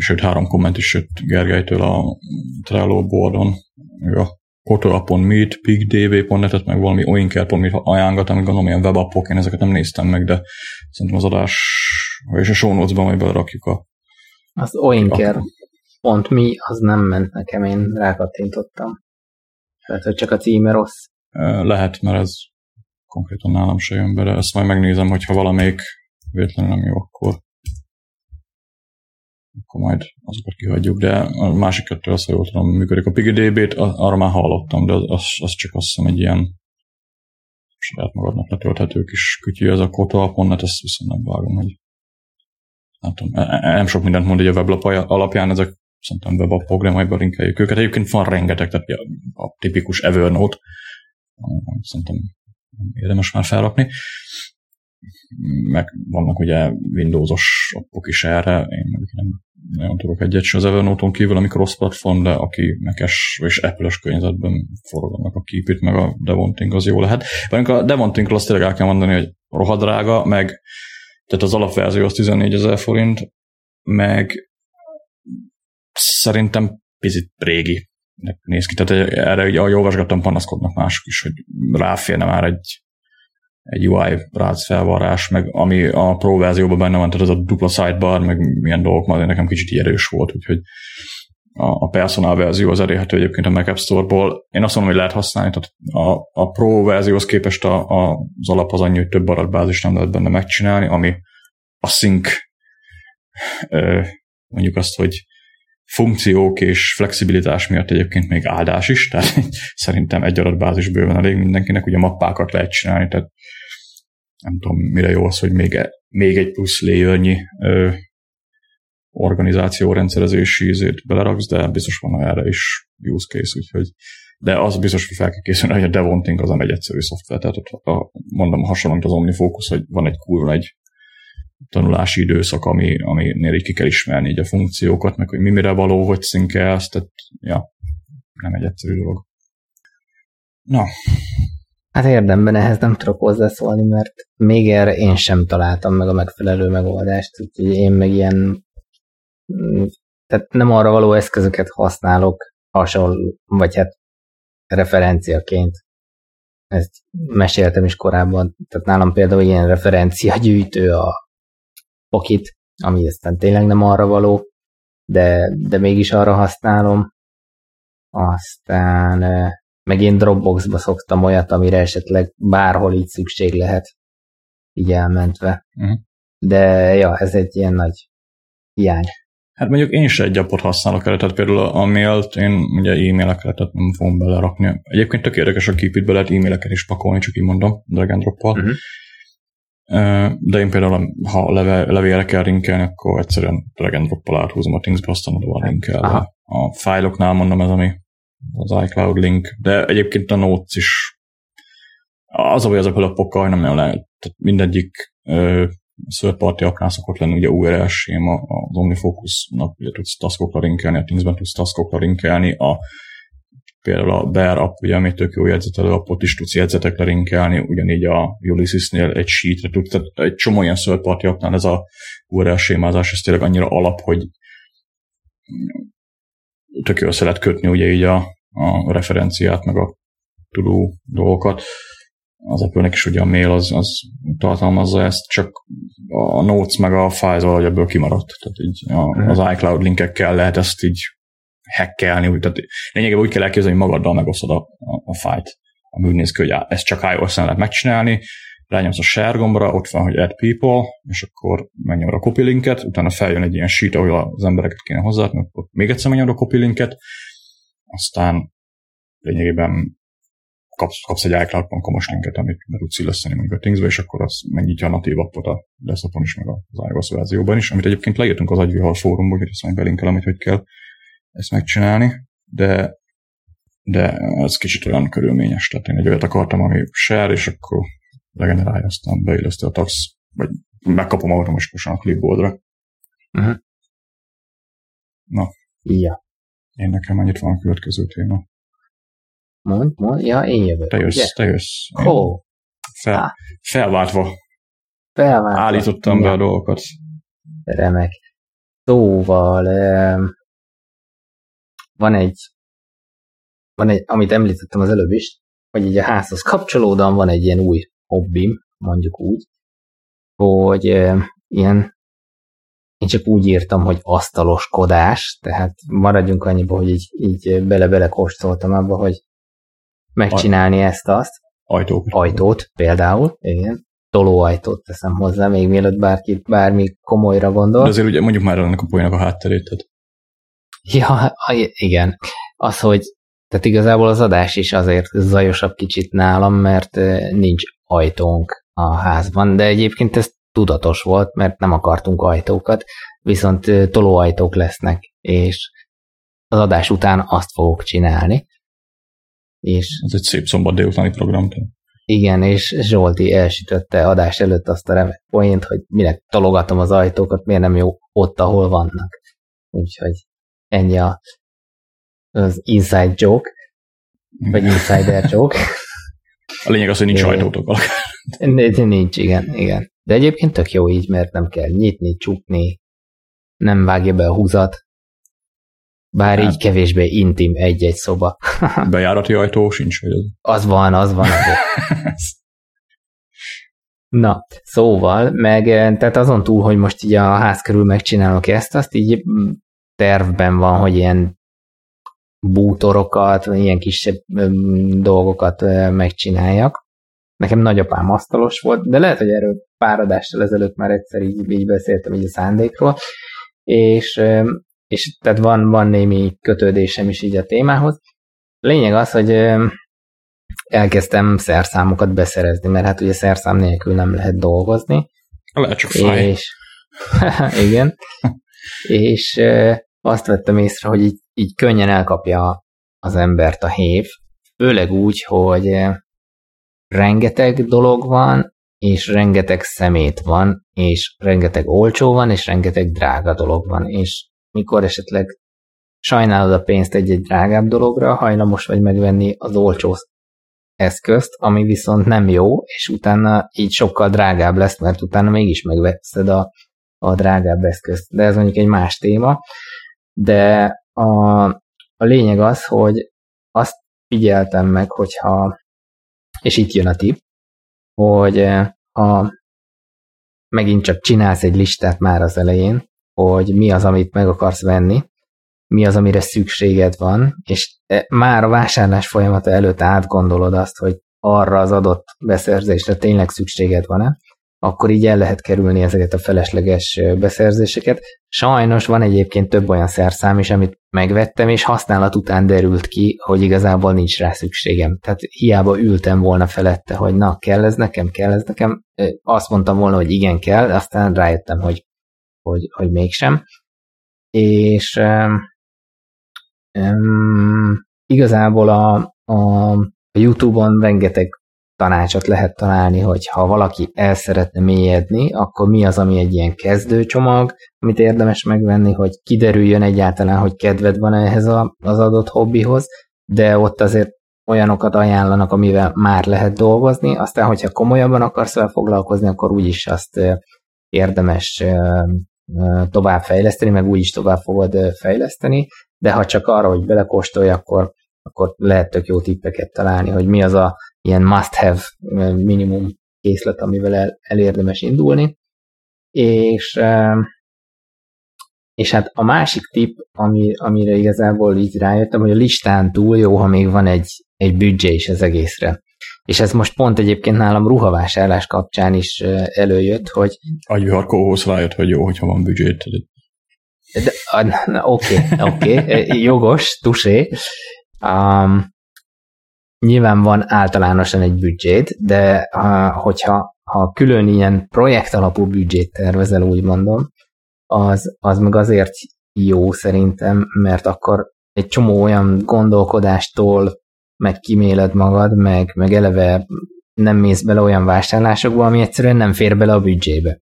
sőt három komment is jött Gergelytől a Trello boardon, a kotoa.meet, pigdv.net-et, meg valami oinker.meet ajánlat, amit gondolom ilyen webappok, én ezeket nem néztem meg, de szerintem az adás, és a show notes-ban majd belerakjuk a... Az oinker.me az nem ment nekem, én rákattintottam. Tehát, hogy csak a címe rossz. Lehet, mert ez konkrétan nálam se jön bele. Ezt majd megnézem, hogyha valamelyik véletlenül nem jó, akkor akkor majd azokat kihagyjuk, de a másik kettő azt, hogy jól tudom, működik. A PigDB-t arra már hallottam, de az, az csak azt hiszem egy ilyen saját magadnak letölthető kis kütyű, ez a Kota.net, ezt viszont nem vágom, hogy nem tudom, e, e, nem sok mindent mond egy a weblap alapján, ezek szerintem webappok, de majd belinkeljük őket. Egyébként van rengeteg, tehát a tipikus Evernote, szerintem érdemes már felrakni meg vannak ugye Windowsos appok is erre, én nem nagyon tudok egyet se az Evernote-on kívül, amikor rossz platform, de aki nekes és Apple-es környezetben forognak a Keep meg a Devonting az jó lehet. Vagyunk a Devontingról azt tényleg el kell mondani, hogy rohadrága, meg tehát az alapverzió az 14 ezer forint, meg szerintem picit régi néz ki. Tehát erre, ahogy olvasgattam, panaszkodnak mások is, hogy ráférne már egy egy UI rác felvarrás, meg ami a Pro verzióban benne van, tehát ez a dupla sidebar, meg milyen dolgok, majd nekem kicsit erős volt, úgyhogy a, a personal verzió az elérhető egyébként a Mac App Store-ból. Én azt mondom, hogy lehet használni, tehát a, a Pro verzióhoz képest a, a, az alap az annyi, hogy több adatbázis nem lehet benne megcsinálni, ami a sync mondjuk azt, hogy funkciók és flexibilitás miatt egyébként még áldás is, tehát [laughs] szerintem egy adatbázis bőven elég mindenkinek, ugye mappákat lehet csinálni, tehát nem tudom, mire jó az, hogy még, e, még egy plusz léjörnyi ö, organizáció rendszerezési ízét beleraksz, de biztos van erre is use case, úgyhogy de az biztos, hogy fel kell készülni, hogy a Devonting az nem egy egyszerű szoftver, tehát ott a, mondom hasonlóan az OmniFocus, hogy van egy kurva egy tanulási időszak, ami, aminél így ki kell ismerni így a funkciókat, meg hogy mi mire való, hogy szinkelsz, tehát ja, nem egy egyszerű dolog. Na. Hát érdemben ehhez nem tudok hozzászólni, mert még erre én sem találtam meg a megfelelő megoldást, úgyhogy én meg ilyen mm, tehát nem arra való eszközöket használok hasonló, vagy hát referenciaként. Ezt meséltem is korábban, tehát nálam például ilyen referenciagyűjtő a Pocket, ami aztán tényleg nem arra való, de, de mégis arra használom. Aztán meg én Dropboxba szoktam olyat, amire esetleg bárhol így szükség lehet, így elmentve. Uh-huh. De ja, ez egy ilyen nagy hiány. Hát mondjuk én se egy appot használok erre, tehát például a mailt én ugye e-mailekre tehát nem fogom belerakni. Egyébként tök érdekes a képítbe lehet e-maileket is pakolni, csak így mondom, drag and drop uh-huh. De én például, ha leve, levélre kell linkelni, akkor egyszerűen drag and drop áthúzom a Thingsbe, aztán oda van linkelve. A fájloknál mondom ez, ami az iCloud link, de egyébként a Notes is az a baj ezekkel a pokkal, nem nagyon lehet. Tehát mindegyik third party appnál szokott lenni ugye URL séma, az OmniFocus-nak ugye tudsz taskokra linkelni, a Thingsben tudsz taskokra linkelni, a például a Bear app, ugye, ami tök jó jegyzetelő appot is tudsz jegyzetekre linkelni, ugyanígy a Ulysses-nél egy sheetre tudsz, tehát egy csomó ilyen third party appnál ez a URL sémázás, ez tényleg annyira alap, hogy tök jól lehet kötni ugye így a, a referenciát, meg a tudó dolgokat az apple is ugye a mail az, az tartalmazza ezt, csak a Notes meg a Files valahogy ebből kimaradt. Tehát így a, mhm. az iCloud linkekkel lehet ezt így hackelni, úgy, tehát lényegében úgy kell elképzelni, hogy magaddal megosztod a, a, a fájt, ami úgy néz ki, hogy ezt csak iOS-en lehet megcsinálni, rányomsz a share gombra, ott van, hogy add people, és akkor megnyomod a copy linket, utána feljön egy ilyen sheet, ahol az embereket kéne hozzáadni, akkor még egyszer megnyomod a copy linket, aztán lényegében kapsz, kapsz egy iCloud.com-os linket, amit be tudsz illeszteni mondjuk a Thingsbe, és akkor az megnyitja a natív appot a desktopon is, meg az iOS verzióban is, amit egyébként leírtunk az agyvihar fórumból, hogy ezt majd belinkelem, hogy hogy kell ezt megcsinálni, de, de ez kicsit olyan körülményes, tehát én egy olyat akartam, ami share, és akkor regenerálja, aztán beilleszti a tax, vagy megkapom automatikusan a clipboardra. Uh-huh. Na. Ja. Én nekem annyit van a következő téma. Mond, mond, ja, én jövök. Te jössz, ugye? te jössz. Ó. Fel, ah. felváltva. Felváltva. Állítottam ja. be a dolgokat. Remek. Szóval van egy, van egy, amit említettem az előbb is, hogy így a házhoz kapcsolódóan van egy ilyen új hobbim, mondjuk úgy, hogy ilyen én csak úgy írtam, hogy asztaloskodás, tehát maradjunk annyiba, hogy így, így bele-bele kóstoltam abba, hogy megcsinálni ezt-azt. Ajtót. Ajtót például, igen. Tolóajtót teszem hozzá, még mielőtt bárki bármi komolyra gondol. De azért ugye mondjuk már ennek a poénak a hátterét. Tehát. [laughs] Ja, igen. Az, hogy tehát igazából az adás is azért zajosabb kicsit nálam, mert nincs ajtónk a házban, de egyébként ez tudatos volt, mert nem akartunk ajtókat, viszont tolóajtók lesznek, és az adás után azt fogok csinálni. És Ez egy szép szombat délutáni program. Igen, és Zsolti elsütötte adás előtt azt a remek poént, hogy minek tologatom az ajtókat, miért nem jó ott, ahol vannak. Úgyhogy ennyi a, az inside joke, vagy insider joke. A lényeg az, hogy nincs ajtótok Nincs, igen, igen. De egyébként tök jó így, mert nem kell nyitni, csukni, nem vágja be a húzat, bár hát. így kevésbé intim egy-egy szoba. [laughs] Bejárati ajtó sincs, vagy az? Az van, az van. Na, szóval, meg eh, tehát azon túl, hogy most így a ház körül megcsinálok ezt, azt így mm, tervben van, hogy ilyen bútorokat, ilyen kisebb dolgokat megcsináljak. Nekem nagyapám asztalos volt, de lehet, hogy erről pár adással ezelőtt már egyszer így, így beszéltem így a szándékról, és és tehát van, van némi kötődésem is így a témához. Lényeg az, hogy elkezdtem szerszámokat beszerezni, mert hát ugye szerszám nélkül nem lehet dolgozni. Lehet csak fáj. És, [laughs] igen. [laughs] és azt vettem észre, hogy így, így könnyen elkapja az embert a hév, főleg úgy, hogy rengeteg dolog van, és rengeteg szemét van, és rengeteg olcsó van, és rengeteg drága dolog van, és mikor esetleg sajnálod a pénzt egy-egy drágább dologra, hajlamos vagy megvenni az olcsó eszközt, ami viszont nem jó, és utána így sokkal drágább lesz, mert utána mégis megveszed a, a drágább eszközt. De ez mondjuk egy más téma. De a, a lényeg az, hogy azt figyeltem meg, hogyha, és itt jön a tip, hogy ha megint csak csinálsz egy listát már az elején, hogy mi az, amit meg akarsz venni, mi az, amire szükséged van, és e, már a vásárlás folyamata előtt átgondolod azt, hogy arra az adott beszerzésre tényleg szükséged van-e, akkor így el lehet kerülni ezeket a felesleges beszerzéseket. Sajnos van egyébként több olyan szerszám is, amit megvettem, és használat után derült ki, hogy igazából nincs rá szükségem. Tehát hiába ültem volna felette, hogy na, kell ez nekem, kell ez nekem. Azt mondtam volna, hogy igen, kell, aztán rájöttem, hogy, hogy, hogy mégsem. És um, igazából a, a, a YouTube-on rengeteg tanácsot lehet találni, hogy ha valaki el szeretne mélyedni, akkor mi az, ami egy ilyen kezdőcsomag, amit érdemes megvenni, hogy kiderüljön egyáltalán, hogy kedved van ehhez a, az adott hobbihoz, de ott azért olyanokat ajánlanak, amivel már lehet dolgozni, aztán, hogyha komolyabban akarsz vele foglalkozni, akkor úgyis azt érdemes tovább fejleszteni, meg úgyis tovább fogod fejleszteni, de ha csak arra, hogy belekóstolj, akkor, akkor lehet tök jó tippeket találni, hogy mi az a ilyen must-have minimum készlet, amivel el, elérdemes indulni. És, és hát a másik tip, ami, amire igazából így rájöttem, hogy a listán túl jó, ha még van egy, egy büdzsé is az egészre. És ez most pont egyébként nálam ruhavásárlás kapcsán is előjött, hogy... Agyviharkóhoz rájött, hogy jó, hogyha van büdzsét. Oké, oké, okay, jogos, tusé. Um, nyilván van általánosan egy büdzsét, de ha, hogyha ha külön ilyen projekt alapú büdzsét tervezel, úgy mondom, az, az meg azért jó szerintem, mert akkor egy csomó olyan gondolkodástól meg kiméled magad, meg, meg eleve nem mész bele olyan vásárlásokba, ami egyszerűen nem fér bele a büdzsébe.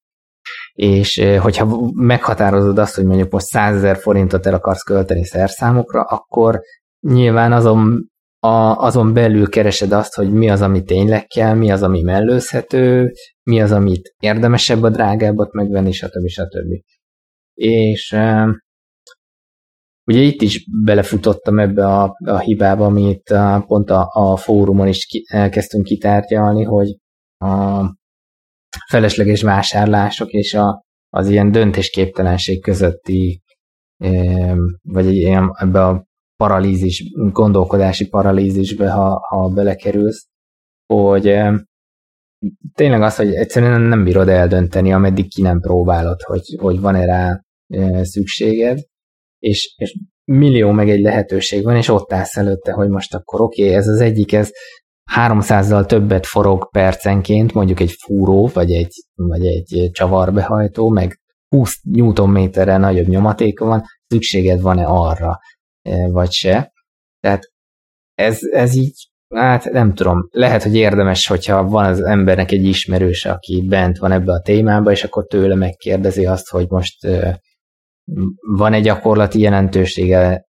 És hogyha meghatározod azt, hogy mondjuk most 100 ezer forintot el akarsz költeni szerszámokra, akkor nyilván azon a, azon belül keresed azt, hogy mi az, ami tényleg kell, mi az, ami mellőzhető, mi az, amit érdemesebb a drágábbat megvenni, stb. stb. És ugye itt is belefutottam ebbe a, a hibába, amit a, pont a, a fórumon is ki, elkezdtünk kitárgyalni, hogy a felesleges vásárlások és a, az ilyen döntésképtelenség közötti vagy ilyen, ebbe a paralízis, gondolkodási paralízisbe, ha, ha belekerülsz, hogy eh, tényleg az, hogy egyszerűen nem bírod eldönteni, ameddig ki nem próbálod, hogy, hogy van-e rá eh, szükséged, és, és millió meg egy lehetőség van, és ott állsz előtte, hogy most akkor oké, okay, ez az egyik, ez 300-zal többet forog percenként, mondjuk egy fúró, vagy egy, vagy egy csavarbehajtó, meg 20 Newtonméterrel nagyobb nyomatéka van, szükséged van-e arra? E, vagy se. Tehát ez, ez így, hát nem tudom, lehet, hogy érdemes, hogyha van az embernek egy ismerőse, aki bent van ebbe a témába, és akkor tőle megkérdezi azt, hogy most van egy gyakorlati jelentősége,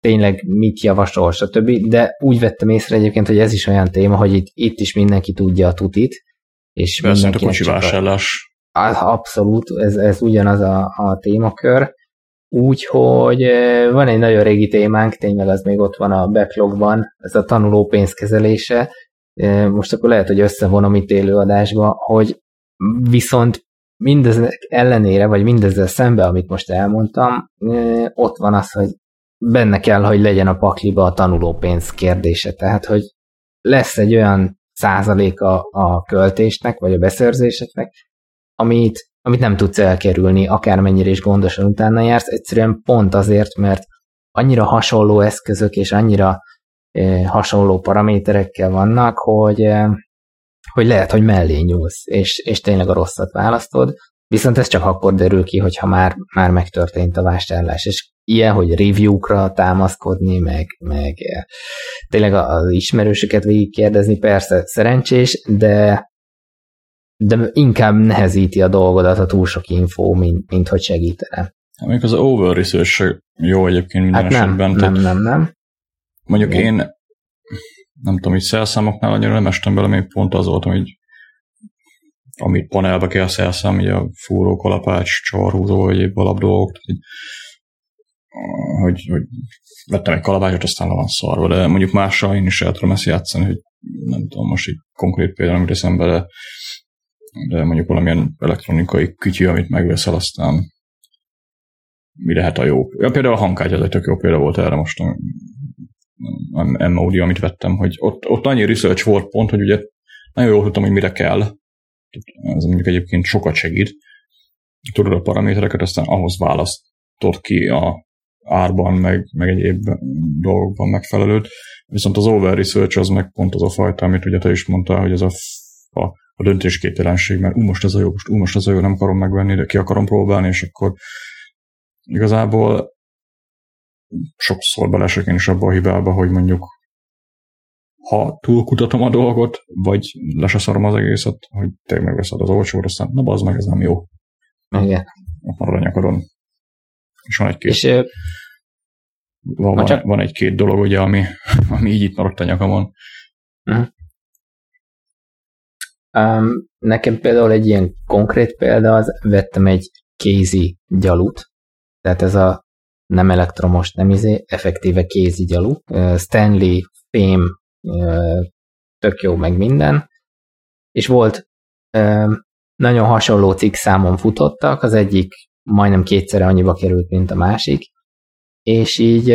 tényleg mit javasol, stb. De úgy vettem észre egyébként, hogy ez is olyan téma, hogy itt, itt is mindenki tudja a tutit. És Persze, a kocsi vásárlás. Abszolút, ez, ez ugyanaz a, a témakör. Úgyhogy van egy nagyon régi témánk, tényleg az még ott van a backlogban, ez a tanuló pénzkezelése. Most akkor lehet, hogy összevonom itt élőadásba, hogy viszont mindezek ellenére, vagy mindezzel szembe, amit most elmondtam, ott van az, hogy benne kell, hogy legyen a pakliba a tanulópénz kérdése. Tehát, hogy lesz egy olyan százaléka a költésnek, vagy a beszerzéseknek, amit amit nem tudsz elkerülni, akármennyire is gondosan utána jársz, egyszerűen pont azért, mert annyira hasonló eszközök és annyira hasonló paraméterekkel vannak, hogy, hogy lehet, hogy mellé nyúlsz, és, és tényleg a rosszat választod, viszont ez csak akkor derül ki, hogyha már, már megtörtént a vásárlás, és ilyen, hogy review-kra támaszkodni, meg, meg tényleg az ismerősöket végigkérdezni, persze szerencsés, de de inkább nehezíti a dolgodat a túl sok infó, mint, mint hogy segítene. Még az over research jó egyébként minden Hát esetben. nem, Tehát nem, nem, nem. Mondjuk Igen. én nem tudom, hogy szelszámoknál annyira nem estem bele, még pont az voltam, hogy amit panelbe kell szelszám, ugye a fúró, kalapács, csavarhúzó, vagy épp alap dolgok, tehát így, hogy, hogy vettem egy kalapácsot, aztán le van szarva, de mondjuk mással én is el tudom ezt játszani, hogy nem tudom, most így konkrét például, amit eszembe, de, de mondjuk valamilyen elektronikai kütyű, amit megveszel, aztán mi lehet a jó. Ja, például a hangkártya az egy tök jó példa volt erre most a, a M-Audio, amit vettem, hogy ott, ott annyi research volt pont, hogy ugye nagyon jól tudtam, hogy mire kell. Ez mondjuk egyébként sokat segít. Tudod a paramétereket, aztán ahhoz választod ki a árban, meg, meg egyéb dolgokban megfelelőt. Viszont az over research az meg pont az a fajta, amit ugye te is mondtál, hogy ez a, a, a döntésképtelenség, mert ú, most ez a jó, most, ú, most ez a jó, nem akarom megvenni, de ki akarom próbálni, és akkor igazából sokszor belesek én is abba a hibába, hogy mondjuk ha túlkutatom a dolgot, vagy le se szarom az egészet, hogy te megveszed az olcsót, aztán na bazd meg, ez nem jó. Igen. Ott marad a nyakadon. És van egy-két, És van, van, csak- van egy-két dolog, ugye, ami, [laughs] ami így itt maradt a nyakamon. Um, nekem például egy ilyen konkrét példa az, vettem egy kézi gyalut, tehát ez a nem elektromos, nem izé, effektíve kézi gyalu. Stanley, ö, tök jó, meg minden. És volt nagyon hasonló cikk számon futottak, az egyik majdnem kétszerre annyiba került, mint a másik, és így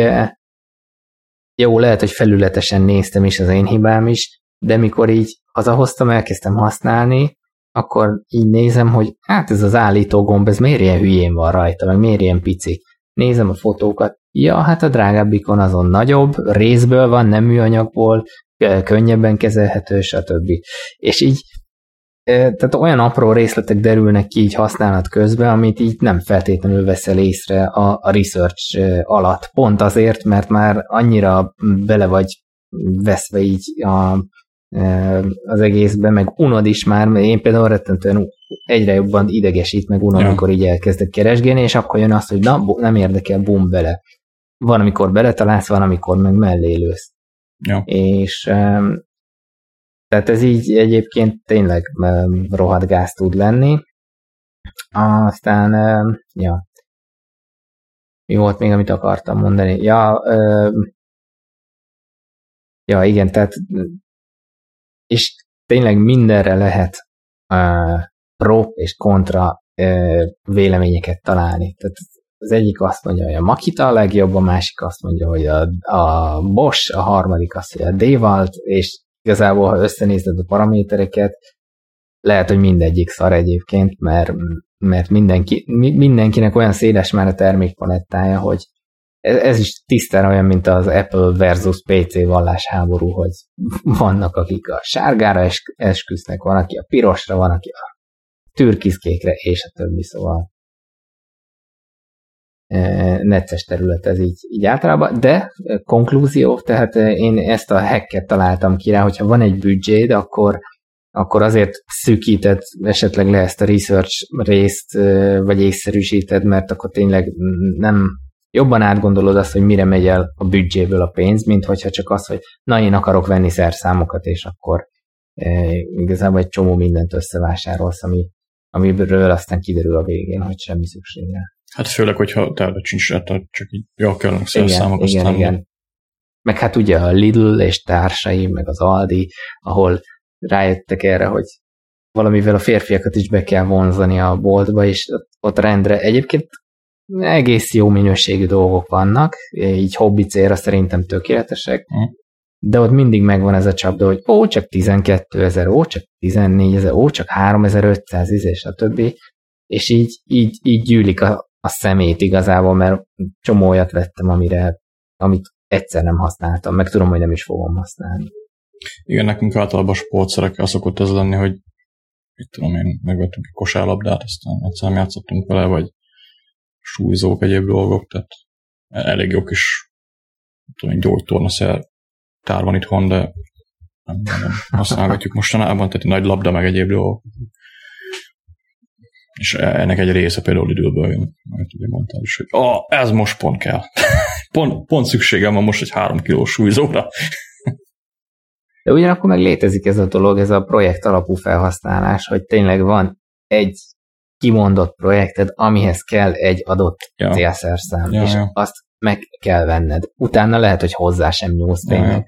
jó, lehet, hogy felületesen néztem is, az én hibám is, de mikor így hazahoztam, elkezdtem használni, akkor így nézem, hogy hát ez az állító gomb, ez miért ilyen hülyén van rajta, meg miért ilyen pici. Nézem a fotókat, ja, hát a drágábbikon azon nagyobb, részből van, nem műanyagból, kö- könnyebben kezelhető, stb. És így tehát olyan apró részletek derülnek ki így használat közben, amit így nem feltétlenül veszel észre a, a research alatt. Pont azért, mert már annyira bele vagy veszve így a, az egészbe, meg unod is már, mert én például rettentően egyre jobban idegesít, meg unod, Ja. amikor így elkezdek keresgélni, és akkor jön az, hogy na, nem érdekel, bum, bele. Van, amikor beletalálsz, van, amikor meg mellé lősz. Ja. És tehát ez így egyébként tényleg rohadt gáz tud lenni. Aztán, ja, mi volt még, amit akartam mondani? Ja, ja igen, tehát és tényleg mindenre lehet uh, pro és kontra uh, véleményeket találni. Tehát az egyik azt mondja, hogy a Makita a legjobb, a másik azt mondja, hogy a, a Bosch, a harmadik azt, hogy a Dewalt, és igazából, ha összenézed a paramétereket, lehet, hogy mindegyik szar egyébként, mert, mert mindenki, mi- mindenkinek olyan széles már a termékpalettája, hogy ez, ez is tisztán olyan, mint az Apple versus PC vallásháború, hogy vannak, akik a sárgára es- esküsznek, van, aki a pirosra, van, aki a türkiszkékre, és a többi, szóval e, necces terület ez így, így általában, de e, konklúzió, tehát e, én ezt a hacket találtam ki rá, hogyha van egy büdzséd, akkor akkor azért szűkíted esetleg le ezt a research részt, vagy észszerűsíted, mert akkor tényleg nem jobban átgondolod azt, hogy mire megy el a büdzséből a pénz, mint hogyha csak az, hogy na én akarok venni szerszámokat, és akkor e, igazából egy csomó mindent összevásárolsz, ami, amiből aztán kiderül a végén, hogy semmi szükség rá. Hát főleg, hogyha terve sincs tehát csak így, ja, kellene Igen, szerszámok, igen, aztán igen. Meg hát ugye a Lidl és társai, meg az Aldi, ahol rájöttek erre, hogy valamivel a férfiakat is be kell vonzani a boltba, és ott rendre egyébként egész jó minőségű dolgok vannak, így hobbi célra szerintem tökéletesek, Mhm. de ott mindig megvan ez a csapda, hogy ó, csak 12 ezer, ó, csak 14 ezer, ó, csak 3500, izé, és a többi, és így, így, így gyűlik a, a szemét igazából, mert csomó olyat vettem, amire, amit egyszer nem használtam, meg tudom, hogy nem is fogom használni. Igen, nekünk általában sportszerekkel szokott ez lenni, hogy mit tudom én, megvettünk egy kosárlabdát, aztán egyszer nem játszottunk vele, vagy súlyzók, egyéb dolgok, tehát elég jó kis tudom gyógytornaszer tár van itthon, de nem, nem, használgatjuk mostanában, tehát nagy labda, meg egyéb dolgok. És ennek egy része például időből jön, mert ugye mondtál is, hogy ah, ez most pont kell. [laughs] pont, pont szükségem van most egy három kilós súlyzóra. De ugyanakkor meg létezik ez a dolog, ez a projekt alapú felhasználás, hogy tényleg van egy kimondott projekted, amihez kell egy adott ja. célszerszám, ja, és ja. azt meg kell venned. Utána lehet, hogy hozzá sem nyúlsz tényleg. Ja,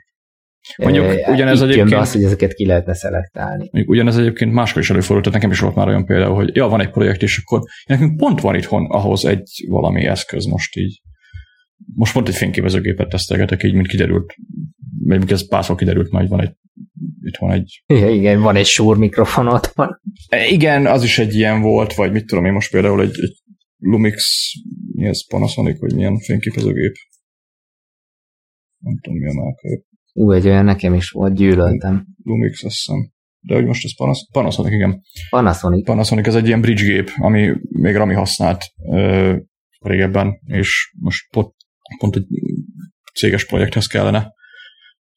ja. Mondjuk e, ugyanez egyébként... az, hogy ezeket ki lehetne szelektálni. Mondjuk ugyanez egyébként máskor is előfordult, tehát nekem is volt már olyan például, hogy ja, van egy projekt, és akkor nekünk pont van itthon ahhoz egy valami eszköz most így. Most pont egy fényképezőgépet tesztelgetek, így, mint kiderült, még ez párszor kiderült, majd van egy itthon egy... Igen, igen, van egy súr mikrofonot. Van. E, igen, az is egy ilyen volt, vagy mit tudom én most például egy, egy Lumix, mi ez Panasonic, vagy milyen fényképezőgép. Nem tudom, mi a márka. Ú, egy olyan nekem is volt, gyűlöltem. Lumix, azt hiszem. De hogy most ez Panas- Panasonic, igen. Panasonic. Panasonic, ez egy ilyen bridge gép, ami még Rami használt ö, régebben, és most pont, pont egy céges projekthez kellene,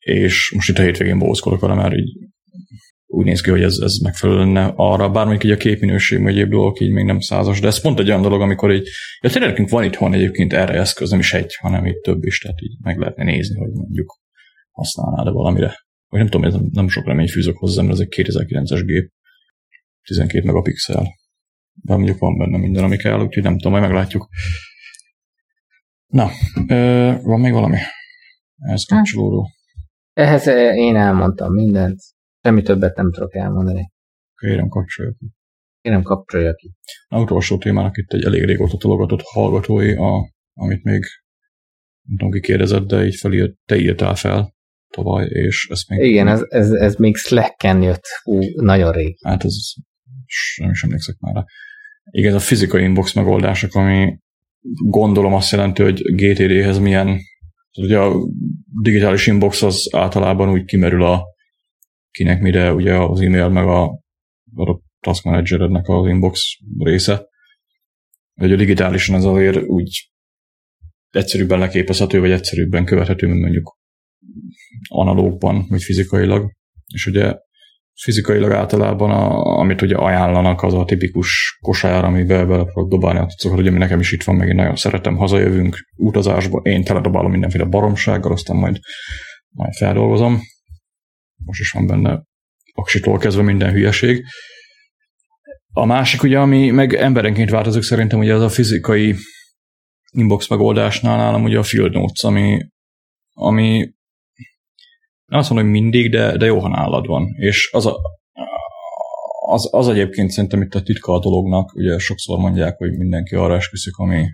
és most itt a hétvégén bózkodok vele, mert így úgy néz ki, hogy ez, ez megfelelő lenne arra, bár mondjuk így a képminőség, vagy egyéb dolgok így még nem százas, de ez pont egy olyan dolog, amikor így, ja tényleg nekünk van itthon egyébként erre eszköz, nem is egy, hanem itt több is, tehát így meg lehetne nézni, hogy mondjuk használnád de valamire. Vagy nem tudom, nem, nem sok remény fűzök hozzá, mert ez egy 2009-es gép, 12 megapixel. De mondjuk van benne minden, ami kell, úgyhogy nem tudom, majd meglátjuk. Na, ö, van még valami? Ehhez kapcsolódó. Ehhez én elmondtam mindent. Semmi többet nem tudok elmondani. Kérem, kapcsolja ki. Kérem, kapcsolja ki. A utolsó témának itt egy elég régóta tologatott hallgatói, a, amit még nem tudom, ki kérdezett, de így felírt, te írtál fel tavaly, és ezt még... Igen, ez, ez, ez még Slack-en jött, Hú, nagyon rég. Hát ez nem is emlékszek már rá. Igen, ez a fizikai inbox megoldások, ami gondolom azt jelenti, hogy GTD-hez milyen ugye a digitális inbox az általában úgy kimerül a kinek mire ugye az e-mail meg a, a task managerednek az inbox része. A digitálisan az azért úgy egyszerűbben leképezhető, vagy egyszerűbben követhető, mint mondjuk analógban, vagy fizikailag. És ugye fizikailag általában, a, amit ugye ajánlanak, az a tipikus kosár, amiben bele tudok dobálni a cuccokat, ugye nekem is itt van, meg én nagyon szeretem, hazajövünk utazásba, én teledobálom mindenféle baromsággal, aztán majd, majd feldolgozom. Most is van benne aksitól kezdve minden hülyeség. A másik ugye, ami meg emberenként változik szerintem, ugye az a fizikai inbox megoldásnál nálam ugye a Field Notes, ami, ami nem azt mondom, hogy mindig, de, de jó, ha nálad van. És az, a, az, az egyébként szerintem itt a titka a dolognak, ugye sokszor mondják, hogy mindenki arra esküszik, ami,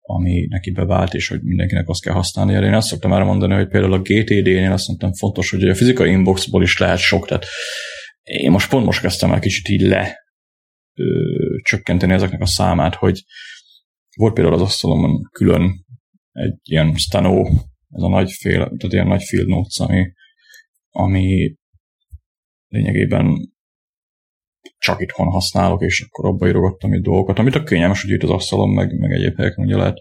ami neki bevált, és hogy mindenkinek azt kell használni. Én azt szoktam már mondani, hogy például a GTD-nél azt mondtam fontos, hogy a fizikai inboxból is lehet sok, tehát én most pont most kezdtem el kicsit így le ö, csökkenteni ezeknek a számát, hogy volt például az asztalomon külön egy ilyen Stano, ez a nagy fél, tehát ilyen nagy field notes, ami, ami lényegében csak itthon használok, és akkor abba írogattam itt dolgokat, amit a kényelmes, hogy itt az asztalon, meg, meg egyéb helyeken ugye lehet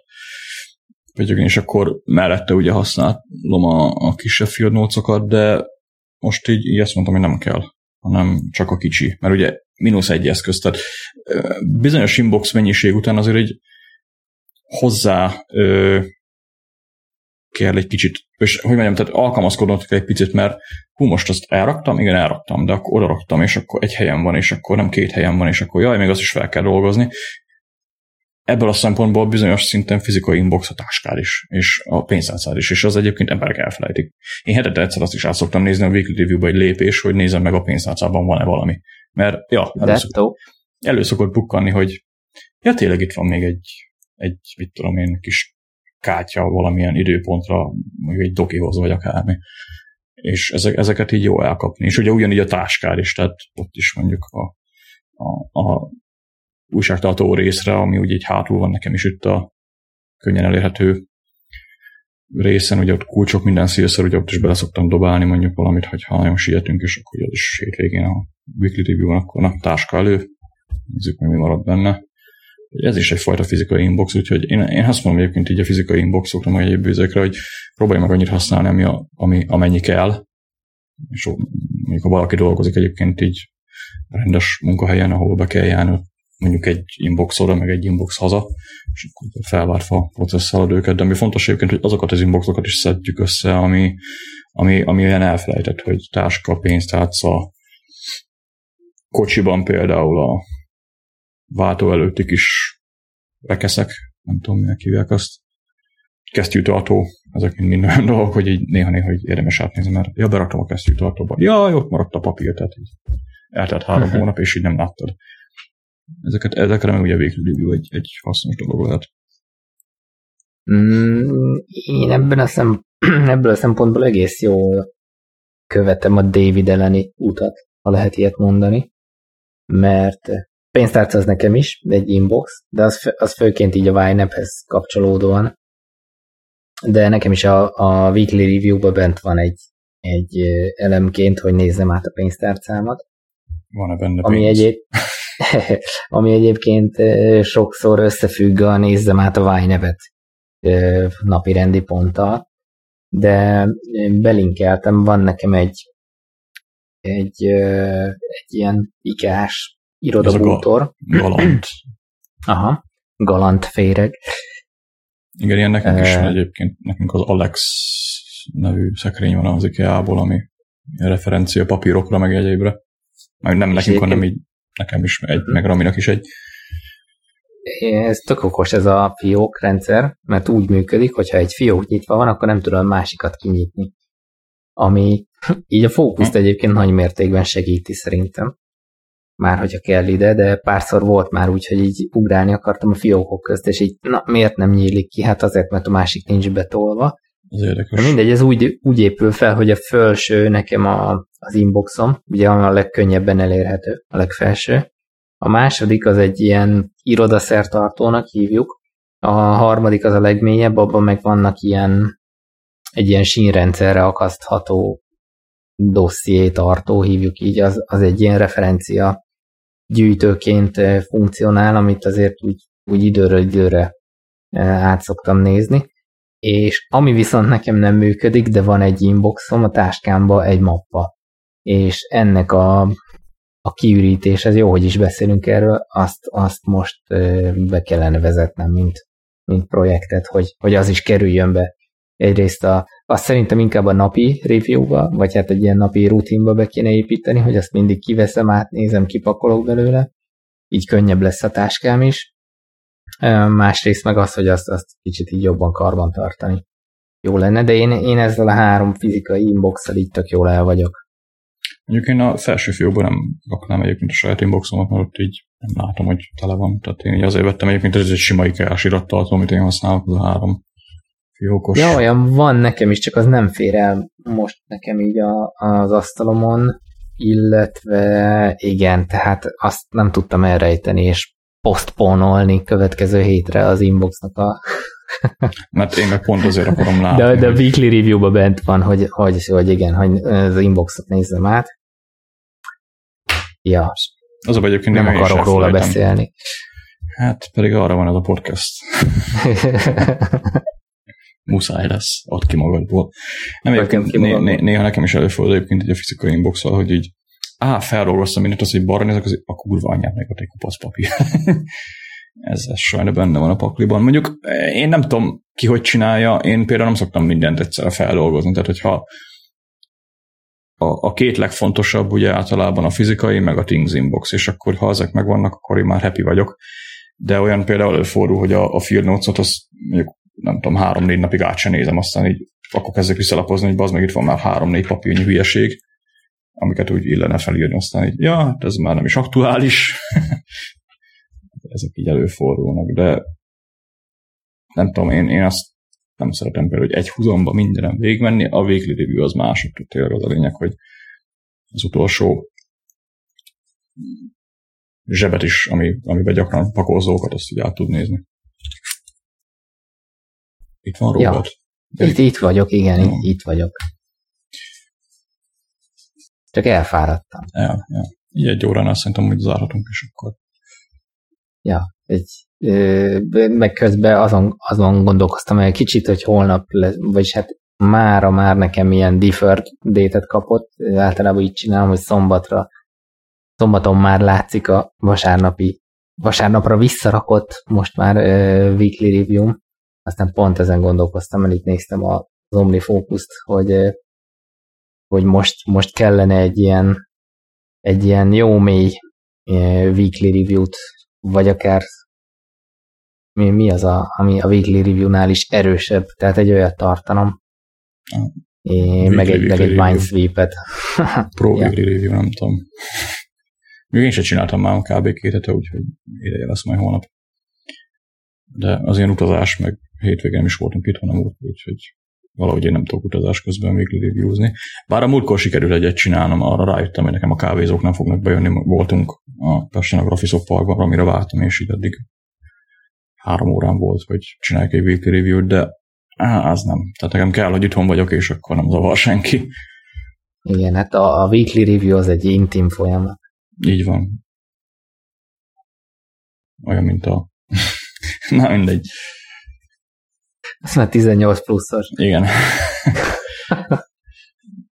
pegyögni, és akkor mellette ugye használom a, a kisebb field notes de most így, így ezt mondtam, hogy nem kell, hanem csak a kicsi, mert ugye mínusz egy eszköz, tehát bizonyos inbox mennyiség után azért egy hozzá kell egy kicsit, és hogy mondjam, tehát alkalmazkodnod kell egy picit, mert hú, most azt elraktam, igen, elraktam, de akkor oda raktam, és akkor egy helyen van, és akkor nem két helyen van, és akkor jaj, még azt is fel kell dolgozni. Ebből a szempontból bizonyos szinten fizikai inbox a táskád is, és a pénztárcád is, és az egyébként emberek elfelejtik. Én hetente egyszer azt is át szoktam nézni a weekly review egy lépés, hogy nézem meg a pénztárcában van-e valami. Mert, ja, előszokott, előszokott bukkanni, hogy ja, tényleg itt van még egy egy, mit tudom én, kis kátya valamilyen időpontra, mondjuk egy dokihoz vagy akármi. És ezek, ezeket így jó elkapni. És ugye ugyanígy a táskár is, tehát ott is mondjuk a, a, a újságtartó részre, ami ugye egy hátul van nekem is itt a könnyen elérhető részen, ugye ott kulcsok minden szélszer, ugye ott is bele szoktam dobálni mondjuk valamit, hogyha nagyon sietünk, és akkor az is hétvégén a weekly review-on, akkor a táska elő, nézzük mi marad benne ez is egyfajta fizikai inbox, úgyhogy én, én azt mondom egyébként így a fizikai inboxokra, meg egyéb ezekre, hogy próbálj meg annyit használni, ami, a, ami amennyi kell. És mondjuk, ha valaki dolgozik egyébként így rendes munkahelyen, ahol be kell járni, mondjuk egy inbox oda, meg egy inbox haza, és akkor felvárva processzálod őket, de ami fontos egyébként, hogy azokat az inboxokat is szedjük össze, ami, ami, ami olyan elfelejtett, hogy táska, pénztárca, kocsiban például a váltó előtti kis rekeszek, nem tudom, minek hívják azt, kesztyűtartó, ezek mind, mind olyan dolgok, hogy így néha-néha így érdemes átnézni, mert ja, beraktam a kesztyűtartóba. Ja, ott maradt a papír, tehát így eltelt három [laughs] hónap, és így nem láttad. Ezeket, ezekre meg ugye végül egy, egy hasznos dolog lehet. Mm, én ebben a szem, [clears throat] ebből a szempontból egész jól követem a David elleni utat, ha lehet ilyet mondani, mert pénztárca az nekem is, egy inbox, de az, az főként így a YNAB-hez kapcsolódóan, de nekem is a, a weekly review-ban bent van egy, egy elemként, hogy nézzem át a pénztárcámat. Van-e benne ami pénz? Egyéb, [laughs] ami egyébként sokszor összefügg a nézzem át a nevet napi rendi ponttal, de belinkeltem, van nekem egy egy, egy ilyen ikás irodabútor. Galant. [clears throat] Aha, galant féreg. Igen, ilyen nekünk is van egyébként, nekünk az Alex nevű szekrény van az IKEA-ból, ami referencia papírokra, meg egyébre. Már nem nekünk, hanem így nekem is egy, meg Raminak is egy. Ez tök okos ez a fiók rendszer, mert úgy működik, hogyha egy fiók nyitva van, akkor nem tudom másikat kinyitni. Ami így a fókuszt hm. egyébként nagy mértékben segíti szerintem. Már hogyha kell ide, de párszor volt már úgy, hogy így ugrálni akartam a fiókok közt, és így, na miért nem nyílik ki? Hát azért, mert a másik nincs betolva. Ez érdekes. De mindegy, ez úgy, úgy épül fel, hogy a felső nekem a, az inboxom, ugye a legkönnyebben elérhető, a legfelső. A második az egy ilyen irodaszertartónak hívjuk, a harmadik az a legmélyebb, abban meg vannak ilyen egy ilyen sínrendszerre akasztható dosszié tartó, hívjuk így, az, az egy ilyen referencia gyűjtőként eh, funkcionál, amit azért úgy, úgy időről időre eh, át szoktam nézni. És ami viszont nekem nem működik, de van egy inboxom, a táskámba egy mappa. És ennek a, a kiürítés, ez jó, hogy is beszélünk erről, azt, azt most eh, be kellene vezetnem, mint, mint projektet, hogy, hogy az is kerüljön be egyrészt a, azt szerintem inkább a napi review-ba, vagy hát egy ilyen napi rutinba be kéne építeni, hogy azt mindig kiveszem, átnézem, kipakolok belőle, így könnyebb lesz a táskám is. Másrészt meg az, hogy azt, azt kicsit így jobban karban tartani. Jó lenne, de én, én ezzel a három fizikai inbox így tök jól el vagyok. Mondjuk én a felső fiókban nem raknám egyébként a saját inboxomat, mert ott így nem látom, hogy tele van. Tehát én így azért vettem egyébként, ez egy sima IKEA-s irattartó, amit én használok, az a három Fiókos. Ja, olyan van nekem is, csak az nem fér el most nekem így a, az asztalomon, illetve igen, tehát azt nem tudtam elrejteni, és posztponolni következő hétre az inboxnak a... [laughs] Mert én meg pont azért akarom látni. De, de a weekly review-ba bent van, hogy, hogy, hogy igen, hogy az inboxot nézzem át. Ja. Az a egyébként nem akarok róla beszélni. Hát pedig arra van ez a podcast. [laughs] muszáj lesz, add ki magadból. Nem, egyébként né, né, néha nekem is előfordul egyébként egy a fizikai inbox hogy így á, feldolgoztam mindent, az, hogy balra nézek, az a kurva anyját meg ott egy kupasz papír. [laughs] ez, ez sajna benne van a pakliban. Mondjuk én nem tudom ki, hogy csinálja, én például nem szoktam mindent egyszerre feldolgozni, tehát hogyha a, a két legfontosabb ugye általában a fizikai, meg a Things inbox, és akkor ha ezek megvannak, akkor én már happy vagyok. De olyan például előfordul, hogy a, a Field Notes-ot az mondjuk nem tudom, három-négy napig át sem nézem, aztán így akkor kezdek visszalapozni, hogy az meg itt van már három-négy papírnyi hülyeség, amiket úgy illene felírni, aztán így, ja, hát ez már nem is aktuális. [laughs] Ezek így előfordulnak, de nem tudom, én, én azt nem szeretem például, hogy egy húzomba mindenem végigmenni, a weekly review az mások, tényleg az a lényeg, hogy az utolsó zsebet is, ami, amiben gyakran pakolzókat, azt így át tud nézni. Itt van Robert? Ja. Itt, itt vagyok, igen, itt, itt vagyok. Csak elfáradtam. Ja, ja. Így egy óránál szerintem hogy zárhatunk is akkor. Ja, egy, ö, meg közben azon, azon gondolkoztam egy kicsit, hogy holnap, lesz, vagyis hát mára már nekem ilyen deferred date kapott, általában így csinálom, hogy szombatra, szombaton már látszik a vasárnapi vasárnapra visszarakott most már uh, weekly review aztán pont ezen gondolkoztam, mert itt néztem az OmniFocus-t, hogy, hogy most, most kellene egy ilyen, egy ilyen jó mély weekly review-t, vagy akár mi, mi az, a, ami a weekly review-nál is erősebb, tehát egy olyat tartanom. É, meg egy, meg egy Minesweep-et. [laughs] Pro ja. review, nem tudom. Még én sem csináltam már kb. két hete, úgyhogy ideje lesz majd holnap. De az ilyen utazás, meg hétvégén is voltunk itt, hanem úgy, úgyhogy valahogy én nem tudok utazás közben még reviewzni. Bár a múltkor sikerült egyet csinálnom, arra rájöttem, hogy nekem a kávézók nem fognak bejönni. Voltunk a Pesten a Graphisoft Parkban, amire vártam, és így eddig három órán volt, hogy csinálják egy weekly review-t, de á, az nem. Tehát nekem kell, hogy itthon vagyok, és akkor nem zavar senki. Igen, hát a, a weekly review az egy intim folyamat. Így van. Olyan, mint a... [laughs] Na, mindegy. Ez már 18 pluszos. Igen.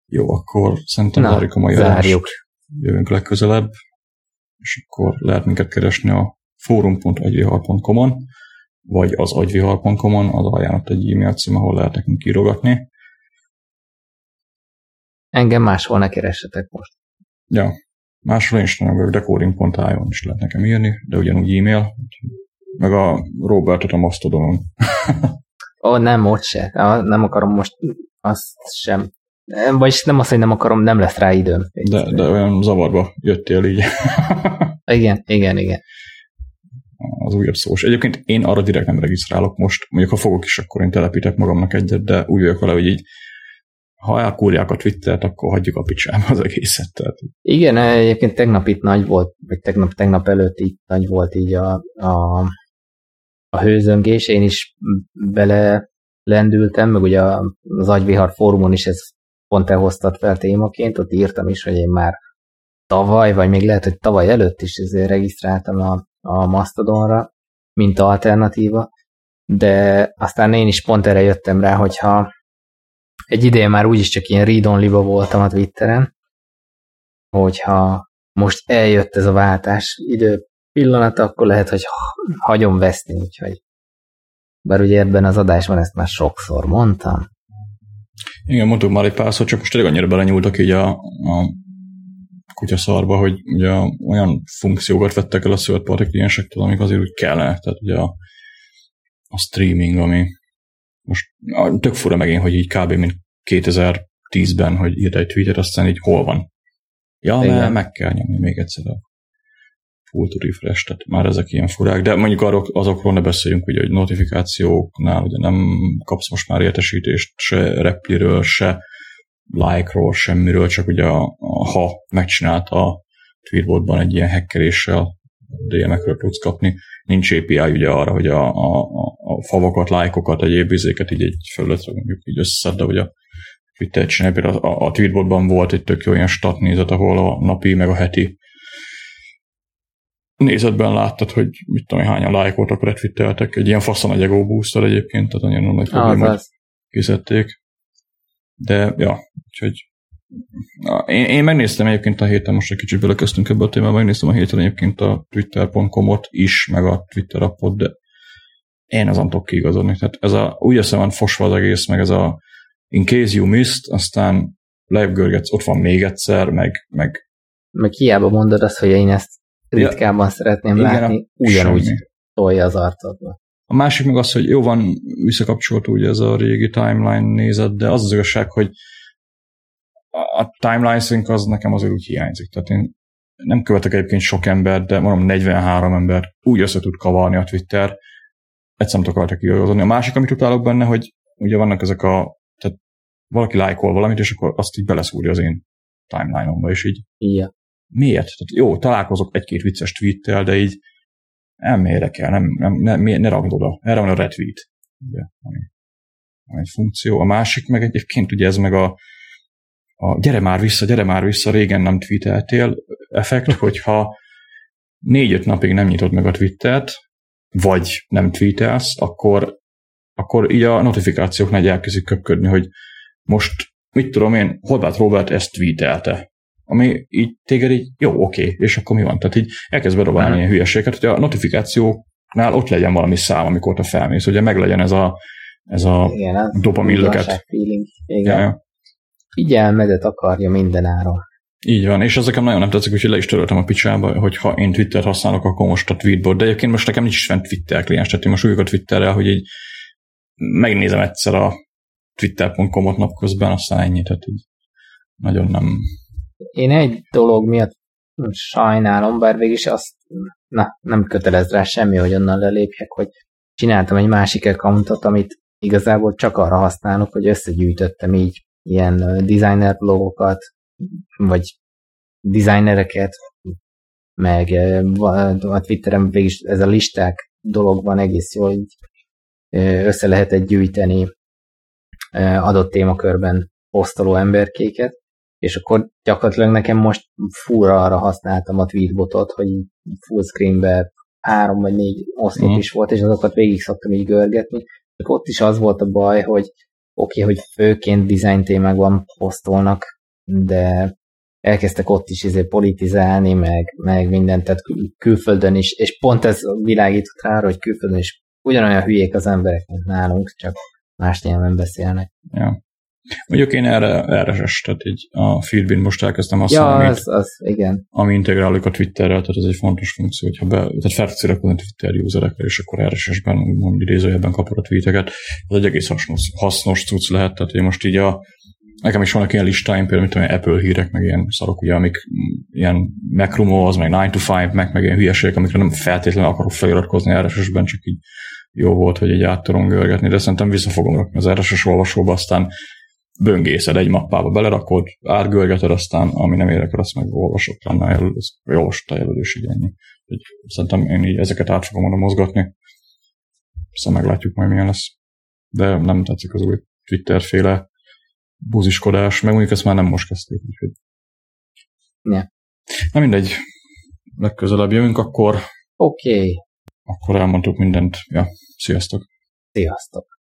Jó, akkor szerintem Na, várjuk a mai zárjuk. Jövünk legközelebb, és akkor lehet minket keresni a forum.agyvihar.com-on, vagy az agyvihar.com-on, az ajánlott egy e-mail cím, ahol lehet nekünk írogatni. Engem máshol ne keressetek most. Ja, máshol én is nem vagyok, decoding.io-n is lehet nekem írni, de ugyanúgy e-mail, meg a Robertot a Mastodonon. [laughs] Ó, oh, nem, ott se. Nem akarom most azt sem. Vagyis nem azt, hogy nem akarom, nem lesz rá időm. De, de olyan zavarba jöttél így. [laughs] igen, igen, igen. Az újabb szós. Egyébként én arra direkt nem regisztrálok most. Mondjuk, ha fogok is, akkor én telepítek magamnak egyet, de úgy vagyok vele, hogy így ha elkúrják a Twittert, akkor hagyjuk a picsába az egészet. Tehát. Igen, egyébként tegnap itt nagy volt, vagy tegnap, tegnap előtt itt nagy volt így a, a, a hőzöngés, én is bele lendültem, meg ugye az Agyvihar fórumon is ez pont te hoztad fel témaként, ott írtam is, hogy én már tavaly, vagy még lehet, hogy tavaly előtt is ezért regisztráltam a, a Mastodonra, mint alternatíva, de aztán én is pont erre jöttem rá, hogyha egy ideje már úgyis csak ilyen read ba voltam a Twitteren, hogyha most eljött ez a váltás idő pillanata, akkor lehet, hogy hagyom veszni, úgyhogy bár ugye ebben az adásban ezt már sokszor mondtam. Igen, mondtuk már egy párszor, csak most tényleg annyira belenyúltak így a, a kutyaszarba, hogy ugye olyan funkciókat vettek el a third party kliensektől, amik azért úgy kellene. Tehát ugye a, a streaming, ami most tök fura megint, hogy így kb. mint 2010-ben, hogy írt egy tweetet, aztán így hol van. Ja, mert meg kell nyomni még egyszer a full refresh, tehát már ezek ilyen furák, de mondjuk arról, azokról ne beszéljünk, ugye, hogy notifikációknál ugye nem kapsz most már értesítést se repliről, se like-ról, semmiről, csak ugye a, a, ha megcsinálta a tweetbotban egy ilyen hackeréssel DM-ekről tudsz kapni. Nincs API ugye arra, hogy a, a, a favokat, lájkokat, egyéb izéket így egy felületre mondjuk így összeszed, de ugye a Twitter csinálja. Például a, a tweetbotban volt egy tök jó ilyen stat nézet, ahol a napi meg a heti nézetben láttad, hogy mit tudom, hányan lájkoltak, retweeteltek. Egy ilyen faszon egy ego booster egyébként, tehát nagyon nagy problémát kizették. De, ja, úgyhogy Na, én, én megnéztem egyébként a héten, most egy kicsit belekezdtünk ebbe a témába, megnéztem a héten egyébként a twitter.com-ot is, meg a Twitter appot, de én azon tudok kiigazodni. Tehát ez a, úgy össze van fosva az egész, meg ez a in case you missed, aztán görgetsz, ott van még egyszer, meg, meg meg hiába mondod azt, hogy én ezt ritkában ja, szeretném igen, látni, ugyanúgy tolja az arcodba. A másik meg az, hogy jó van, visszakapcsolt ugye ez a régi timeline nézet, de az az igazság, hogy a timeline sync az nekem azért úgy hiányzik. Tehát én nem követek egyébként sok embert, de mondom 43 ember úgy össze tud kavarni a Twitter, egyszerűen nem tudok rajta A másik, amit utálok benne, hogy ugye vannak ezek a, tehát valaki lájkol valamit, és akkor azt így beleszúrja az én timeline-omba, és így Igen. Miért? Tehát jó, találkozok egy-két vicces tweettel, de így nem érdekel, nem, nem, nem, ne, ne ragd oda. Erre van a retweet, ugye, ami, ami egy funkció. A másik meg egyébként ugye ez meg a, a gyere már vissza, gyere már vissza, régen nem tweeteltél effekt, [laughs] hogyha négy-öt napig nem nyitod meg a Twittert, vagy nem tweetelsz, akkor, akkor így a notifikációknál elkezdik köpködni, hogy most, mit tudom én, Horváth Robert ezt tweetelte. Ami így téged így, jó, oké, és akkor mi van? Tehát így elkezd bedobálni uh-huh. ilyen hülyeséget, hogy a notifikációknál ott legyen valami szám, amikor te felmész, ugye meg legyen ez a, ez a Igen, dopamin löket. feeling. Igen. Ja, ja. Figyelmedet akarja minden áron. Így van, és ezeken nagyon nem tetszik, úgyhogy le is töröltem a picsába, hogy ha én Twitter használok, akkor most a tweetbot, de egyébként most nekem nincs is fent Twitter kliens, tehát én most újjuk a Twitterrel, hogy így megnézem egyszer a twitter.com-ot napközben, aztán ennyi, tehát így nagyon nem... Én egy dolog miatt sajnálom, bár végig azt na, nem kötelez rá semmi, hogy onnan lelépjek, hogy csináltam egy másik accountot, amit igazából csak arra használok, hogy összegyűjtöttem így ilyen designer blogokat, vagy designereket, meg a Twitteren végig ez a listák dolog van egész jól, így össze lehetett gyűjteni adott témakörben posztoló emberkéket, és akkor gyakorlatilag nekem most fura arra használtam a tweetbotot, hogy full screenbe három vagy négy oszlop mm. is volt, és azokat végig szoktam így görgetni. Csak ott is az volt a baj, hogy oké, okay, hogy főként design témákban posztolnak, de elkezdtek ott is izé politizálni, meg, meg mindent, tehát kül- külföldön is, és pont ez világított rá, hogy külföldön is ugyanolyan hülyék az emberek, mint nálunk, csak más nyelven beszélnek. Ja. Mondjuk én erre, erre tehát így a feedbin most elkezdtem használni, ja, amit, az, az, igen. ami integráljuk a Twitterrel, tehát ez egy fontos funkció, hogyha be, tehát felteszélek a Twitter userekre, és akkor RSS-ben, úgymond idézőjelben kapod a tweeteket, ez egy egész hasznos, hasznos cucc lehet, tehát én most így a, nekem is vannak ilyen listáim, például mint Apple hírek, meg ilyen szarok, ugye, amik ilyen Rumors, meg 9 to 5, meg, meg ilyen hülyeségek, amikre nem feltétlenül akarok feliratkozni RSS-ben, csak így jó volt, hogy egy át tudom görgetni, de szerintem vissza fogom rakni az RSS olvasóba, aztán böngészed egy mappába, belerakod, átgörgeted, aztán ami nem érdekel, azt meg olvasott lenne, jelölés, vagy olvasott a jelölésig ennyi. Úgy, szerintem én így ezeket át fogom oda mozgatni. Aztán meglátjuk majd milyen lesz. De nem tetszik az új Twitter-féle buziskodás, meg mondjuk ezt már nem most kezdték, úgyhogy. Ja. Na mindegy, legközelebb jövünk, akkor Oké. Okay. akkor elmondtuk mindent. Ja, sziasztok! Sziasztok!